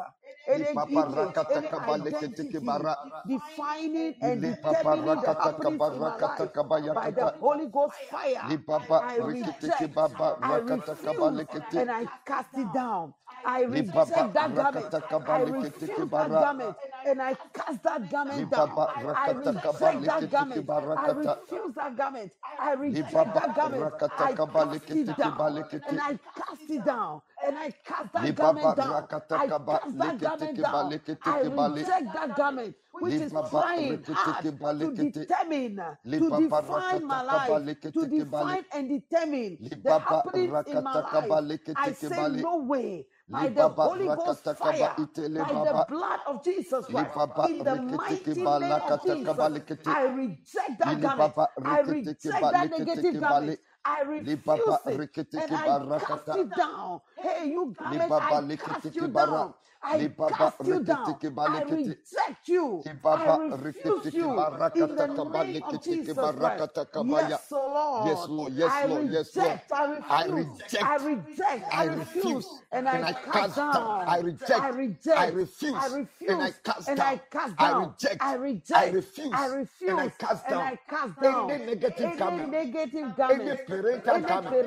any Papa any identity bara. Defining and determining the happenings in my life by the. Holy Ghost fire. I reject, I refuse, and I cast it down. I reject that garment. I refuse that garment, and I cast that garment down. I reject that garment. I refuse that garment. I reject that garment. I cast it down, and I cast it down, and I cast that garment down. I cast that garment down. I reject that garment which is trying hard to determine, to define my life, to define and determine the Libaba happenings in my life. I say no way. By the Holy Ghost fire, by the blood of Jesus Christ, in the mighty name of Jesus. I reject that garment. I reject that negative garment. I refuse it and I cast it down. Hey, you garment, I cast you down. I cast you down. I reject you. I refuse you in the name of Jesus Christ. Yes, oh Yes, Lord. Lord. Yes, Lord. Yes, Lord. I I reject. I reject. I I refuse. refuse. And I I cast cast down. I reject. I reject. I refuse. I And I refuse. cast And I down. I reject. I I reject. refuse. I And I refuse. cast And down. I cast down Any negative any garment, negative any garment, parental any garment,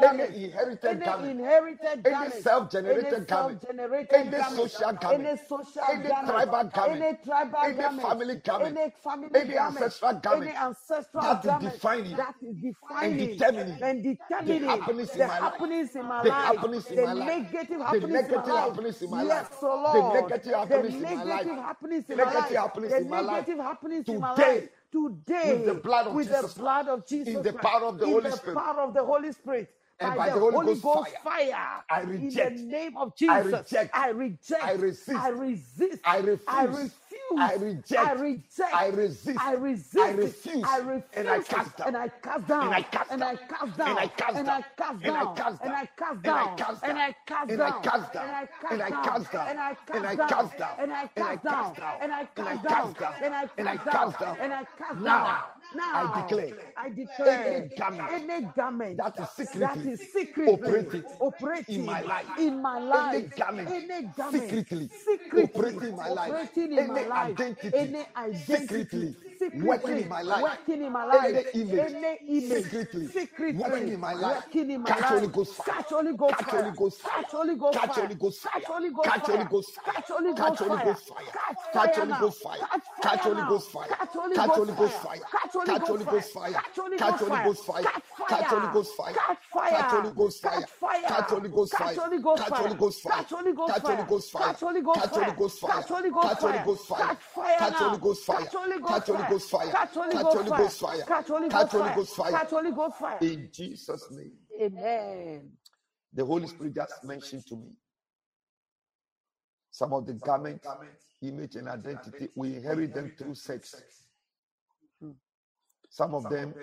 any garment, inherited any garment, inherited any self-generated garment, self-generated any garment, social garment, any social any garment, tribal garment, any tribal any garment, family garment, any family any garment, ancestral any garment. ancestral that is defining that is and defining determining and the determining happenings in the my life. happenings in my The life, happenings in the my life. negative The happenings in my negative life. happenings in my Yes, life. The Lord, negative the happenings in my life. negative happenings in my life, the life. negative happenings in my Today, life. Today, with the blood of with Jesus the blood of Jesus in the Christ, power of the in Holy the Spirit, power of the Holy Spirit, and by, the Holy Ghost, fire, I in the reject. name of I reject. I reject, I resist. I resist, I refuse. I refuse, I reject. I reject, I resist. I resist, I refuse. I refuse, And I cast down. and I cast down, And I cast and. I cast And I cast and. I cast And I down, and. I cast And I down, and. I cast And I cast down. and I And I cast cast down, down. and I cast down, and I cast down, and I cast cast down, down. and I cast cast down, down. and I cast down. Now, I declare I declare any garment any garment that is secretly is secretly operating operating in my life. in my Any garment any garment secretly secretly operating in my life. operating in Any my life, identity any identity secretly secretly working in my life. working in my life, Any image any image secretly secretly working in my life. working in my Catch life. Holy Ghost fire. Catch Holy Ghost Catch fire. Holy Ghost fire. Catch Holy Ghost Catch fire. Holy Ghost fire. Catch Holy Ghost Catch Holy fire. Ghost fire. Catch Holy Catch Ghost Holy fire. Ghost fire. Catch Catch fire Holy. Ghost fire. Catch Catch fire Holy. Ghost fire. Catch Holy Catch Ghost Holy Ghost fire. fire. Catch Holy Catch Holy Ghost fire. fire. Catch Holy Catch Ghost Holy fire. Fire. Catch Catch Holy fire. Ghost fire. Catch fire. Catch Holy Ghost fire. Catch fire. Catch Holy Ghost Catch fire. Holy Ghost Catch fire. Holy Ghost fire. Catch Holy Ghost Catch Holy fire. Ghost fire. Catch Holy Ghost Catch Holy fire. Ghost fire. Catch Holy Ghost Catch Holy fire. Ghost fire. Catch fire Catch Holy. Ghost fire. Catch Holy Catch Holy Ghost fire. Catch Holy Catch Ghost Holy fire. Ghost fire. Catch Holy Catch Ghost Holy fire. Ghost fire. Catch Holy Ghost fire. In Jesus' name. Amen. The Holy Spirit just mentioned to me some of the garment, image, and identity. We inherit them through sex. Some of them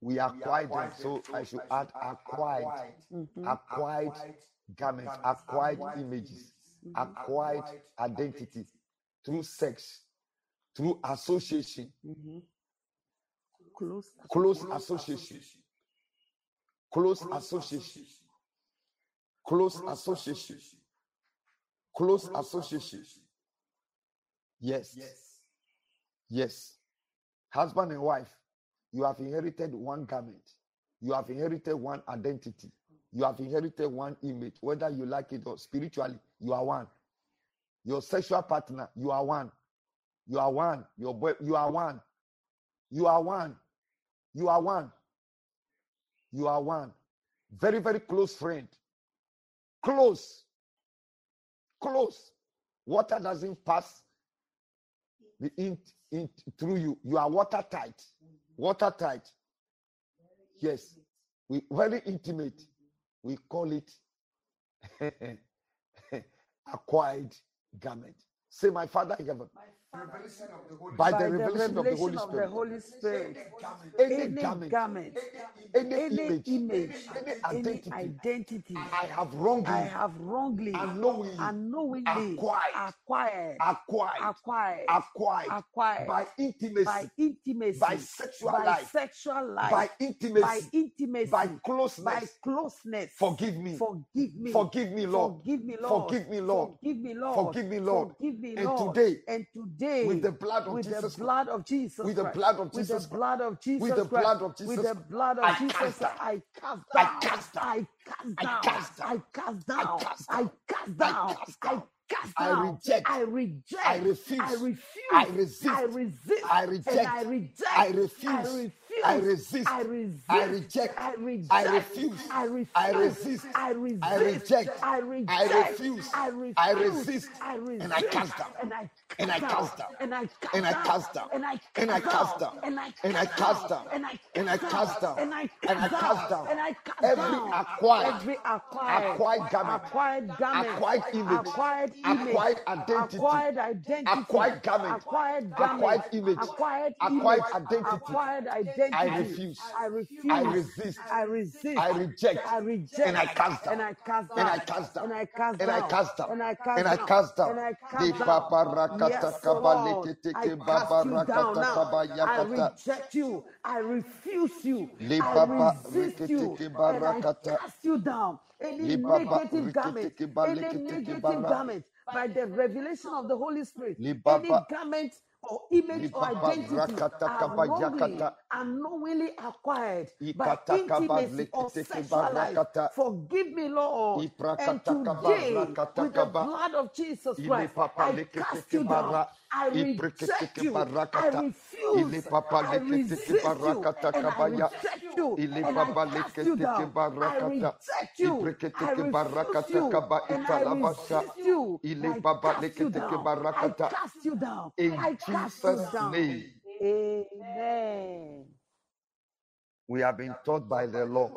we acquired them. So I should add acquired, Mhm. acquired garments, acquired images, acquired identity through sex, through association, Mhm. Close. close association, close association, close association, close association. Yes. Yes, yes. Husband and wife, you have inherited one garment, you have inherited one identity, you have inherited one image, whether you like it or spiritually, you are one. Your sexual partner, you are one. You are one. Your boy, you are one. You are one. You are one. You are one. Very, very close friend. Close. Close. Water doesn't pass the in, in through you. You are watertight. Watertight. Yes. We very intimate. We call it *laughs* acquired garment. Say, my Father in heaven. By the revelation of the Holy Spirit. Holy Spirit. Any Any garment, garment, any any image, image, any any identity identity I have wrongly, I have wrongly, unknowingly, unknowingly acquired, acquired, acquired, acquired, acquired acquired by intimacy, by intimacy, by sexual by life, sexual life, by intimacy, by intimacy, by closeness, by closeness. closeness. Forgive me. Forgive me. Forgive me, Lord. Forgive me, Lord. Forgive me, Lord. Forgive me, Lord. Forgive me, Lord. Forgive me, And today, and today, with the blood of with Jesus the blood of Jesus, with the blood of Jesus. with the blood of Jesus, with the blood of with the blood of I cast down. I cast I cast down. I cast down. I cast down, I cast down, I cast I down, reject. I reject, I refuse. I refuse, I resist. I resist, I reject. I reject, I refuse. I refuse, I resist. I resist. I reject. I reject. I refuse. I refuse. I resist. I resist. I reject. I reject. I refuse. I refuse. I resist. I resist. And I cast down. And I And I cast down. And I cast And I cast down. And I cast down. And I cast down. And I cast down. And I cast down. And I cast Every acquired- Every acquired. acquired garment. Acquired garment. Acquired image. Acquired image. Acquired identity. Acquired identity. Acquired garment. Acquired garment. Acquired image. Acquired Acquired identity. Acquired identity. I refuse. I refuse. I resist. I resist. I reject. I reject. And I cast down. And I cast down. And I cast down. And I cast And I cast down. And I cast And I down. And I cast The down. Oh baba Rakata Yes, Kaba Lord. I cast Baba you down now. I reject you. I refuse you. Le I resist you. And I cast you down. Any negative garment, any negative garment by the revelation of the Holy Spirit, any garment or image Le or Baba identity Rakata are Kaba wrongly, Yakata. unknowingly acquired by Ikata Kaba intimacy or Lekete Ke sexual life. Barakata. Forgive me, Lord. And Iprakata Kaba today, Rakata with the Kaba. blood of Jesus Ile Christ, Papa I Lekete cast Ke you down. I reject you. I refuse. I resist you. And I reject you. And I cast you down. I reject you. I refuse you. And I resist you. I cast you down. I cast you down. I cast you down. name. Amen. We have been taught by the Lord.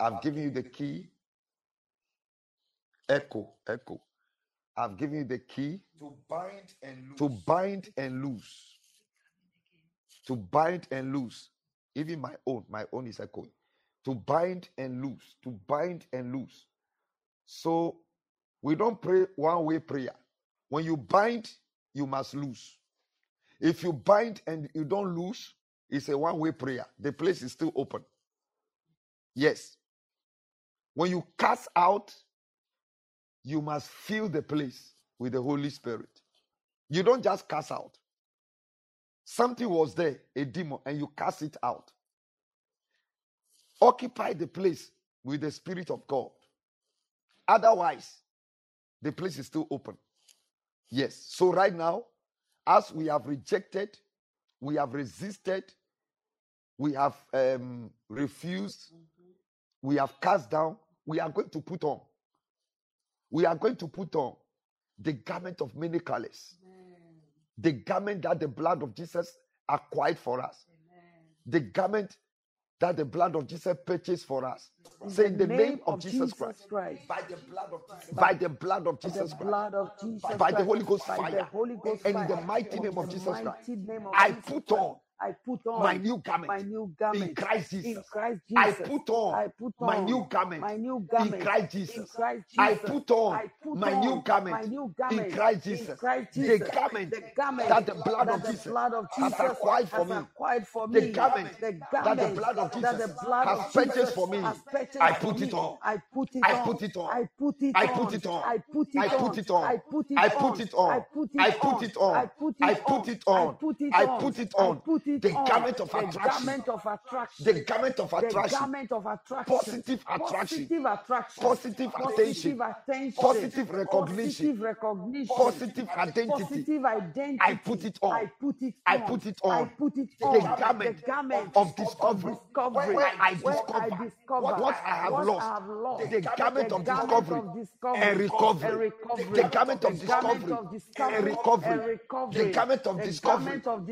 I've given you the key. Echo, echo. I've given you the key to bind and loose. to bind and loose. To bind and loose. Even my own, my own is a coin. To bind and loose. To bind and loose. So we don't pray one way prayer. When you bind, you must loose. If you bind and you don't loose, it's a one way prayer. The place is still open. Yes. When you cast out, you must fill the place with the Holy Spirit. You don't just cast out. Something was there, a demon, and you cast it out. Occupy the place with the Spirit of God. Otherwise, the place is still open. Yes. So, right now, as we have rejected, we have resisted, we have um, refused, we have cast down, we are going to put on. We are going to put on the garment of many colors, the garment that the blood of Jesus acquired for us, the garment that the blood of Jesus purchased for us. Say in the name of Jesus Christ, Christ. by the blood of Jesus. by the blood of Jesus Christ. blood of Jesus by the Holy Ghost by the fire, Holy Ghost and in the mighty name of Jesus Christ, of I put on I put on my new garment my new garment in Christ in Jesus. I put on I put my new garment my new in garment Christ in Jesus. I put on I put my new garment my new in garment Christ in Jesus. The garment the garment that the blood that of the Jesus blood of has Jesus acquired for me. acquired for The garment the that the blood of Jesus the blood has purchased for me. I put it on. I put it on. I put it on. I put it on. I put it on. I put it on. I put it on. I put it on. I put it on. I put it on. I put it on. I put it on. I put it on. Put it I on. put it The on. garment of The attraction. garment of attraction. The garment of attraction. The garment of attraction. Positive attraction. Positive attraction. Positive attention. Positive attention. Positive recognition. Positive recognition. Positive identity. Positive identity. I put it on. I put it on. I put it on. I put it The on. garment the garment of discovery. discovery. Where I discover I discover what I have what lost. I have lost. The garment of discovery and recovery. The garment of discovery and recovery. The garment of discovery garment of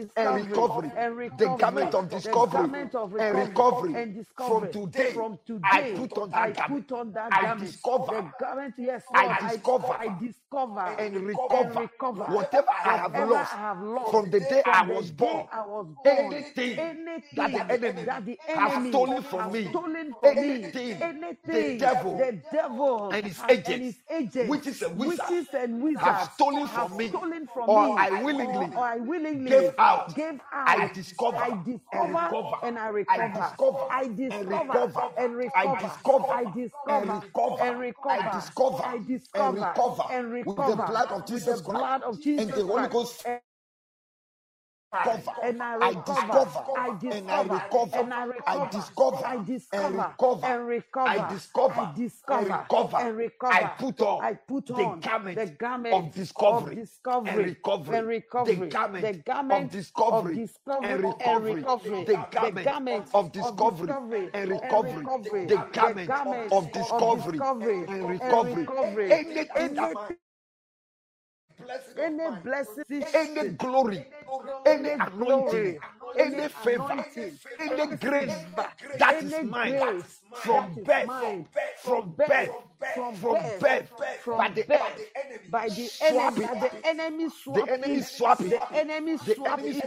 and discovery recovery. The recovery. garment of discovery garment of and recovery recovery. and From today, From today, I put on that I garment. put on that I garment. discover. The garment, yes, I Lord. discover. I discover and and recover recover whatever I have whatever lost I have lost from the day from I the was day born. I was born. Anything Anything that the enemy that the has enemy stolen from has me. stolen from me. Anything Anything the devil the devil and his agents, and his agents, witches and wizards witches and wizards have stolen have from me, stolen from or me, I willingly or, or I willingly gave out, gave out. I discover I discover and I recover. I recover. discover I discover and recover. I discover I and discover recover. and recover. I discover I and recover with the blood of Jesus Christ blood of Jesus and the Holy Ghost recover, and I I recover, discover, I and I recover, and I I recover, discover, I and discover, recover, and recover, I discover, I discover, and recover, and recover. I put on, I put the on garment, the garment of discovery, of discovery. And recovery, and recovery, the garment, the garment of discovery, of discovery. And and recovery, recovery, the garment, garment of discovery, and recovery, the garment, of discovery, and recovery, anything that any blessing, any glory, any anointing, any favor, any grace that is mine from birth, from birth, from birth, by the birth, by the enemy, by the enemy swap The enemy swap it. the enemy swap it,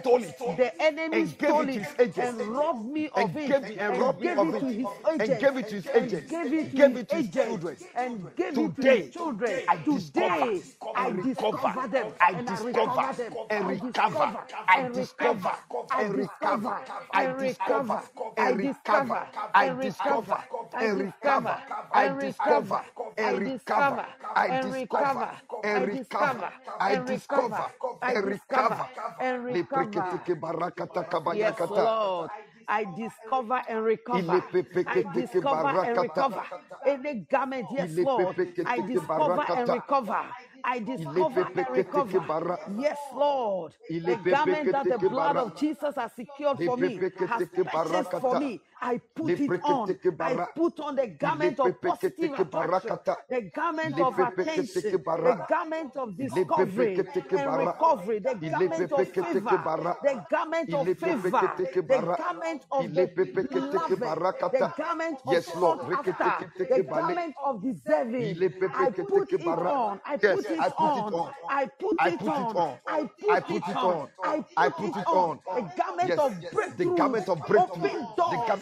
the enemy stole it to agents. and robbed me of it, and robbed me gave of it to his and agents, gave it to his and agents, gave it to his it to his agents, children. and gave it to his children. I Today, discover, I discover them, I discover, recover and I recover, discover, I discover, recover, and recover, I discover, recover, I recover, I discover, recover, I recover, I discover, recover, I recover, I discover, recover, I recover, I discover, recover, I recover. and recover. Lepreketeke barakata Yes, kabayakata. Lord. I discover and recover. I discover and recover. Any garment, yes, Lord. I discover and recover. I discover and recover. Yes, Lord. The garment that the blood of Jesus has secured for me, has purchased for me. I put it on. I put on the garment of positive attraction, the garment of attention, the garment of discovery and recovery, the garment of favor, the garment of favor, the garment of the beloved, the garment of Yes, Lord. after, the garment of deserving. I put it on. I put it I put it on. I put it on. I put it on. I put it on. The garment of the garment of breakthrough.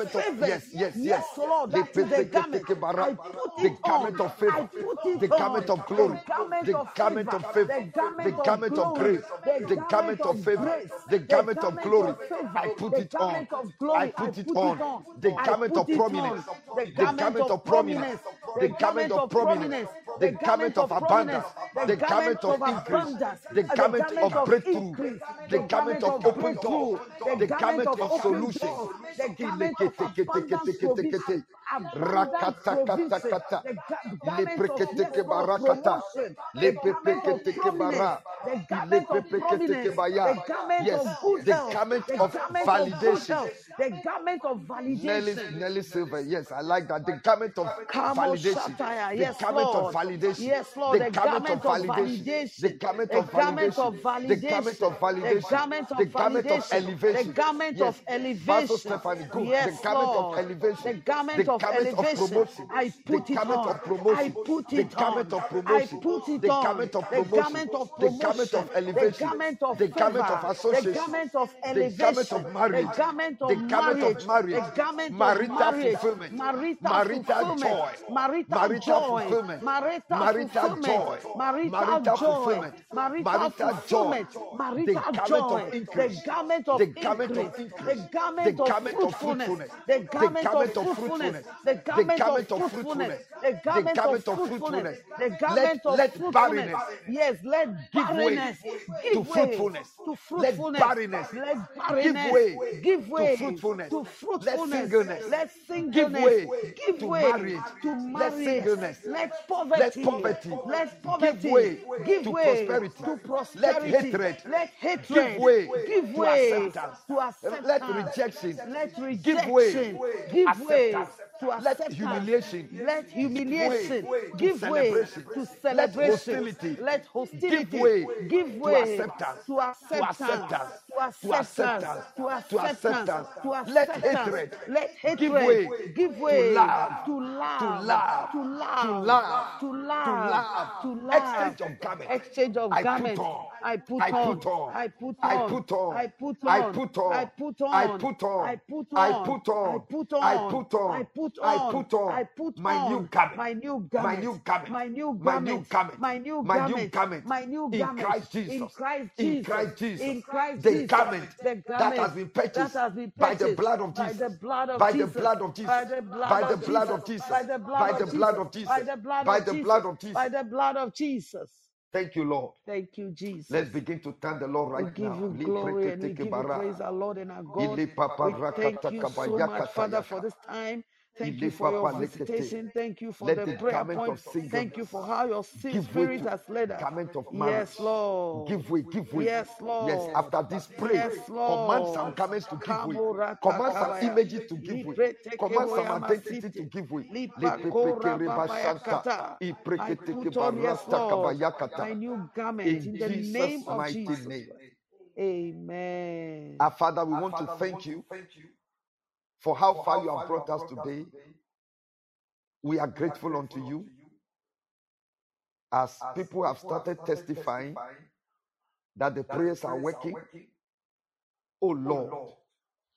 The garment of- yes, yes, Yes, yes. Lord. The is the garment. I put the garment of favor. I put it The garment of glory. The garment of favor. The garment of grace. The garment of favor. The garment of glory. I put it on. garment of glory. I put it on. The garment of prominence. The garment of prominence. The garment of prominence. The garment of abundance. The garment of increase. The garment of breakthrough. The garment of open door. The garment of solution. The garment of abundance provision. Rakatakatakata. Lepreketeke barakata. Lepepeketeke bara. Lepepeketeke baya. Yes, the garment of validation. The garment of validation. Nelly Silver, yes, I like that. The garment of validation. The garment of Lord. Validation. Yes, Lord. The The garment garment of validation. The garment of validation. The garment of validation. The garment of The garment of validation. elevation. The garment of elevation. Stephanie, good. The garment of elevation. The garment The of garment of elevation. promotion. I The put it garment on. of promotion. I put The it garment on. I put it The garment of promotion. The garment of elevation. The garment of The garment of association. The garment of The elevation. garment of marriage. The garment of The marriage. The garment of Marital fulfillment. Marital Marital fulfillment. joy. Marital Marital joy. fulfillment. Marital Marital joy. Marital fulfillment. Marital joy. The Marital garment joy. of increase. The garment of The garment of increase. The garment of fruitfulness. The garment of fruitfulness. The garment of fruitfulness. The garment of fruitfulness. The Let, garment of let fruitfulness. barrenness Yes, let give way barrenness to give way fruitfulness. to Let fruitfulness. barrenness Let give barrenness way give way to fruitfulness. to Let fruitfulness. singleness Let give way give to way marriage. to Let marriage. singleness. Let poverty. Let poverty Let poverty give way give to way prosperity. to Let hatred Let hatred give way give to acceptance. to acceptance. Let rejection Let give way rejection give way to Let humiliation Let humiliation way give way to Let celebration. Let hostility give way give to acceptance. to acceptance. acceptance. To acceptance. To acceptance. To Let acceptance. hatred Let hatred give way give way to love. To love. To love. To love. To love. To love. Exchange of garment. Exchange of I put on. I put I on. put on. I put I on. put on. I put on. I put on. I put on. I put on. I put I on. put on. I put on. I put on. I put I on. My new garment. My new garment. My new garment. My new garment. My new garment. garment. My new My new garment. garment. My new In. Christ Jesus. In Christ Jesus. In Christ Jesus. In Christ The garment The that has been purchased that has been by the blood of Jesus. by the blood of Jesus. By the blood of Jesus. By the blood By the of blood of Jesus. Jesus. By the blood of the Jesus. Jesus. By the blood By of the Jesus. blood of Jesus. By the blood of Jesus. Thank you, Lord. Thank you, Jesus. Let's begin to thank the Lord We right give now. you glory and we give you praise, our Lord and our God. We thank you so much, Father, for this time. Thank you for your visitation. Thank you for the the prayer point. Thank you for how your si- give way spirit has led us. garment of marriage. Yes, Lord. Give way, give way. Yes, Yes, after this pray, Yes, command some Lord. garments to give way. Command some images to give way. Command some identity to give way. Lipa kora Lepepeke babaya rebashanta. kata. I put on, yes, Lord, my new garment In in the name of Jesus. name. Amen. Our Father, we want to thank you for how far you have brought us today. We are grateful unto you as people have started testifying that the prayers are working. Oh, oh Lord,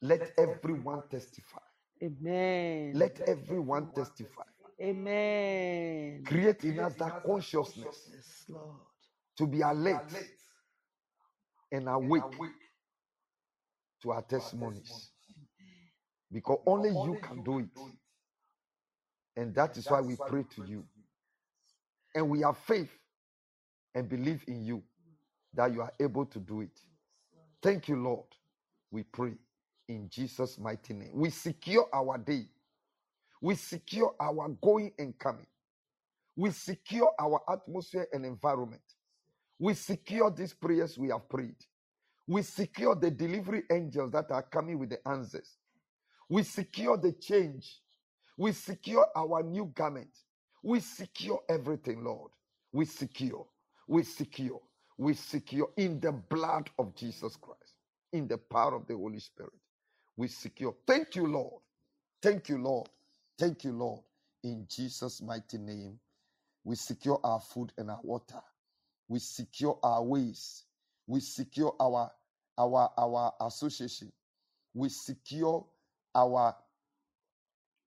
let everyone testify. Amen. Let everyone testify. Amen. Create in us that consciousness Lord. to be alert and awake to our testimonies. Because only you can do it. And that is why we pray to you. And we have faith and believe in you that you are able to do it. Thank you, Lord. We pray in Jesus' mighty name. We secure our day. We secure our going and coming. We secure our atmosphere and environment. We secure these prayers we have prayed. We secure the delivery angels that are coming with the answers. We secure the change. We secure our new garment. We secure everything, Lord. We secure. We secure. We secure in the blood of Jesus Christ, in the power of the Holy Spirit. We secure. Thank you, Lord. Thank you, Lord. Thank you, Lord. In Jesus' mighty name, we secure our food and our water. We secure our ways. We secure our our our association. We secure our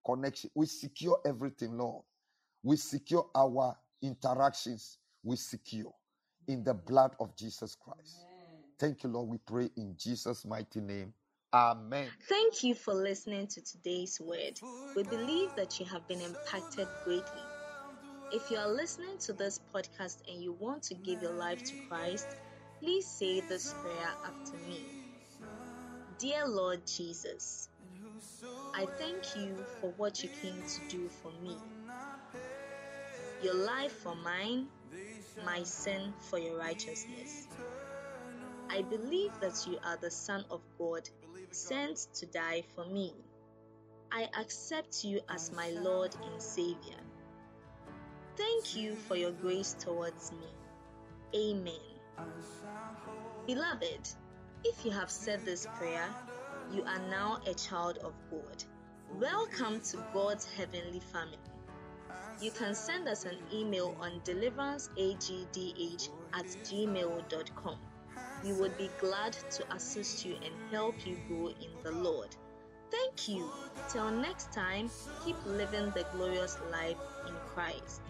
connection. We secure everything, Lord. We secure our interactions. We secure in the blood of Jesus Christ. Thank you, Lord. We pray in Jesus' mighty name. Amen. Thank you for listening to today's word. We believe that you have been impacted greatly. If you are listening to this podcast and you want to give your life to Christ, please say this prayer after me. Dear Lord Jesus, I thank you for what you came to do for me. Your life for mine, my sin for your righteousness. I believe that you are the Son of God, sent to die for me. I accept you as my Lord and Savior. Thank you for your grace towards me. Amen. Beloved, if you have said this prayer, you are now a child of God. Welcome to God's heavenly family. You can send us an email on deliveranceagdh at gmail.com. We would be glad to assist you and help you grow in the Lord. Thank you. Till next time, keep living the glorious life in Christ.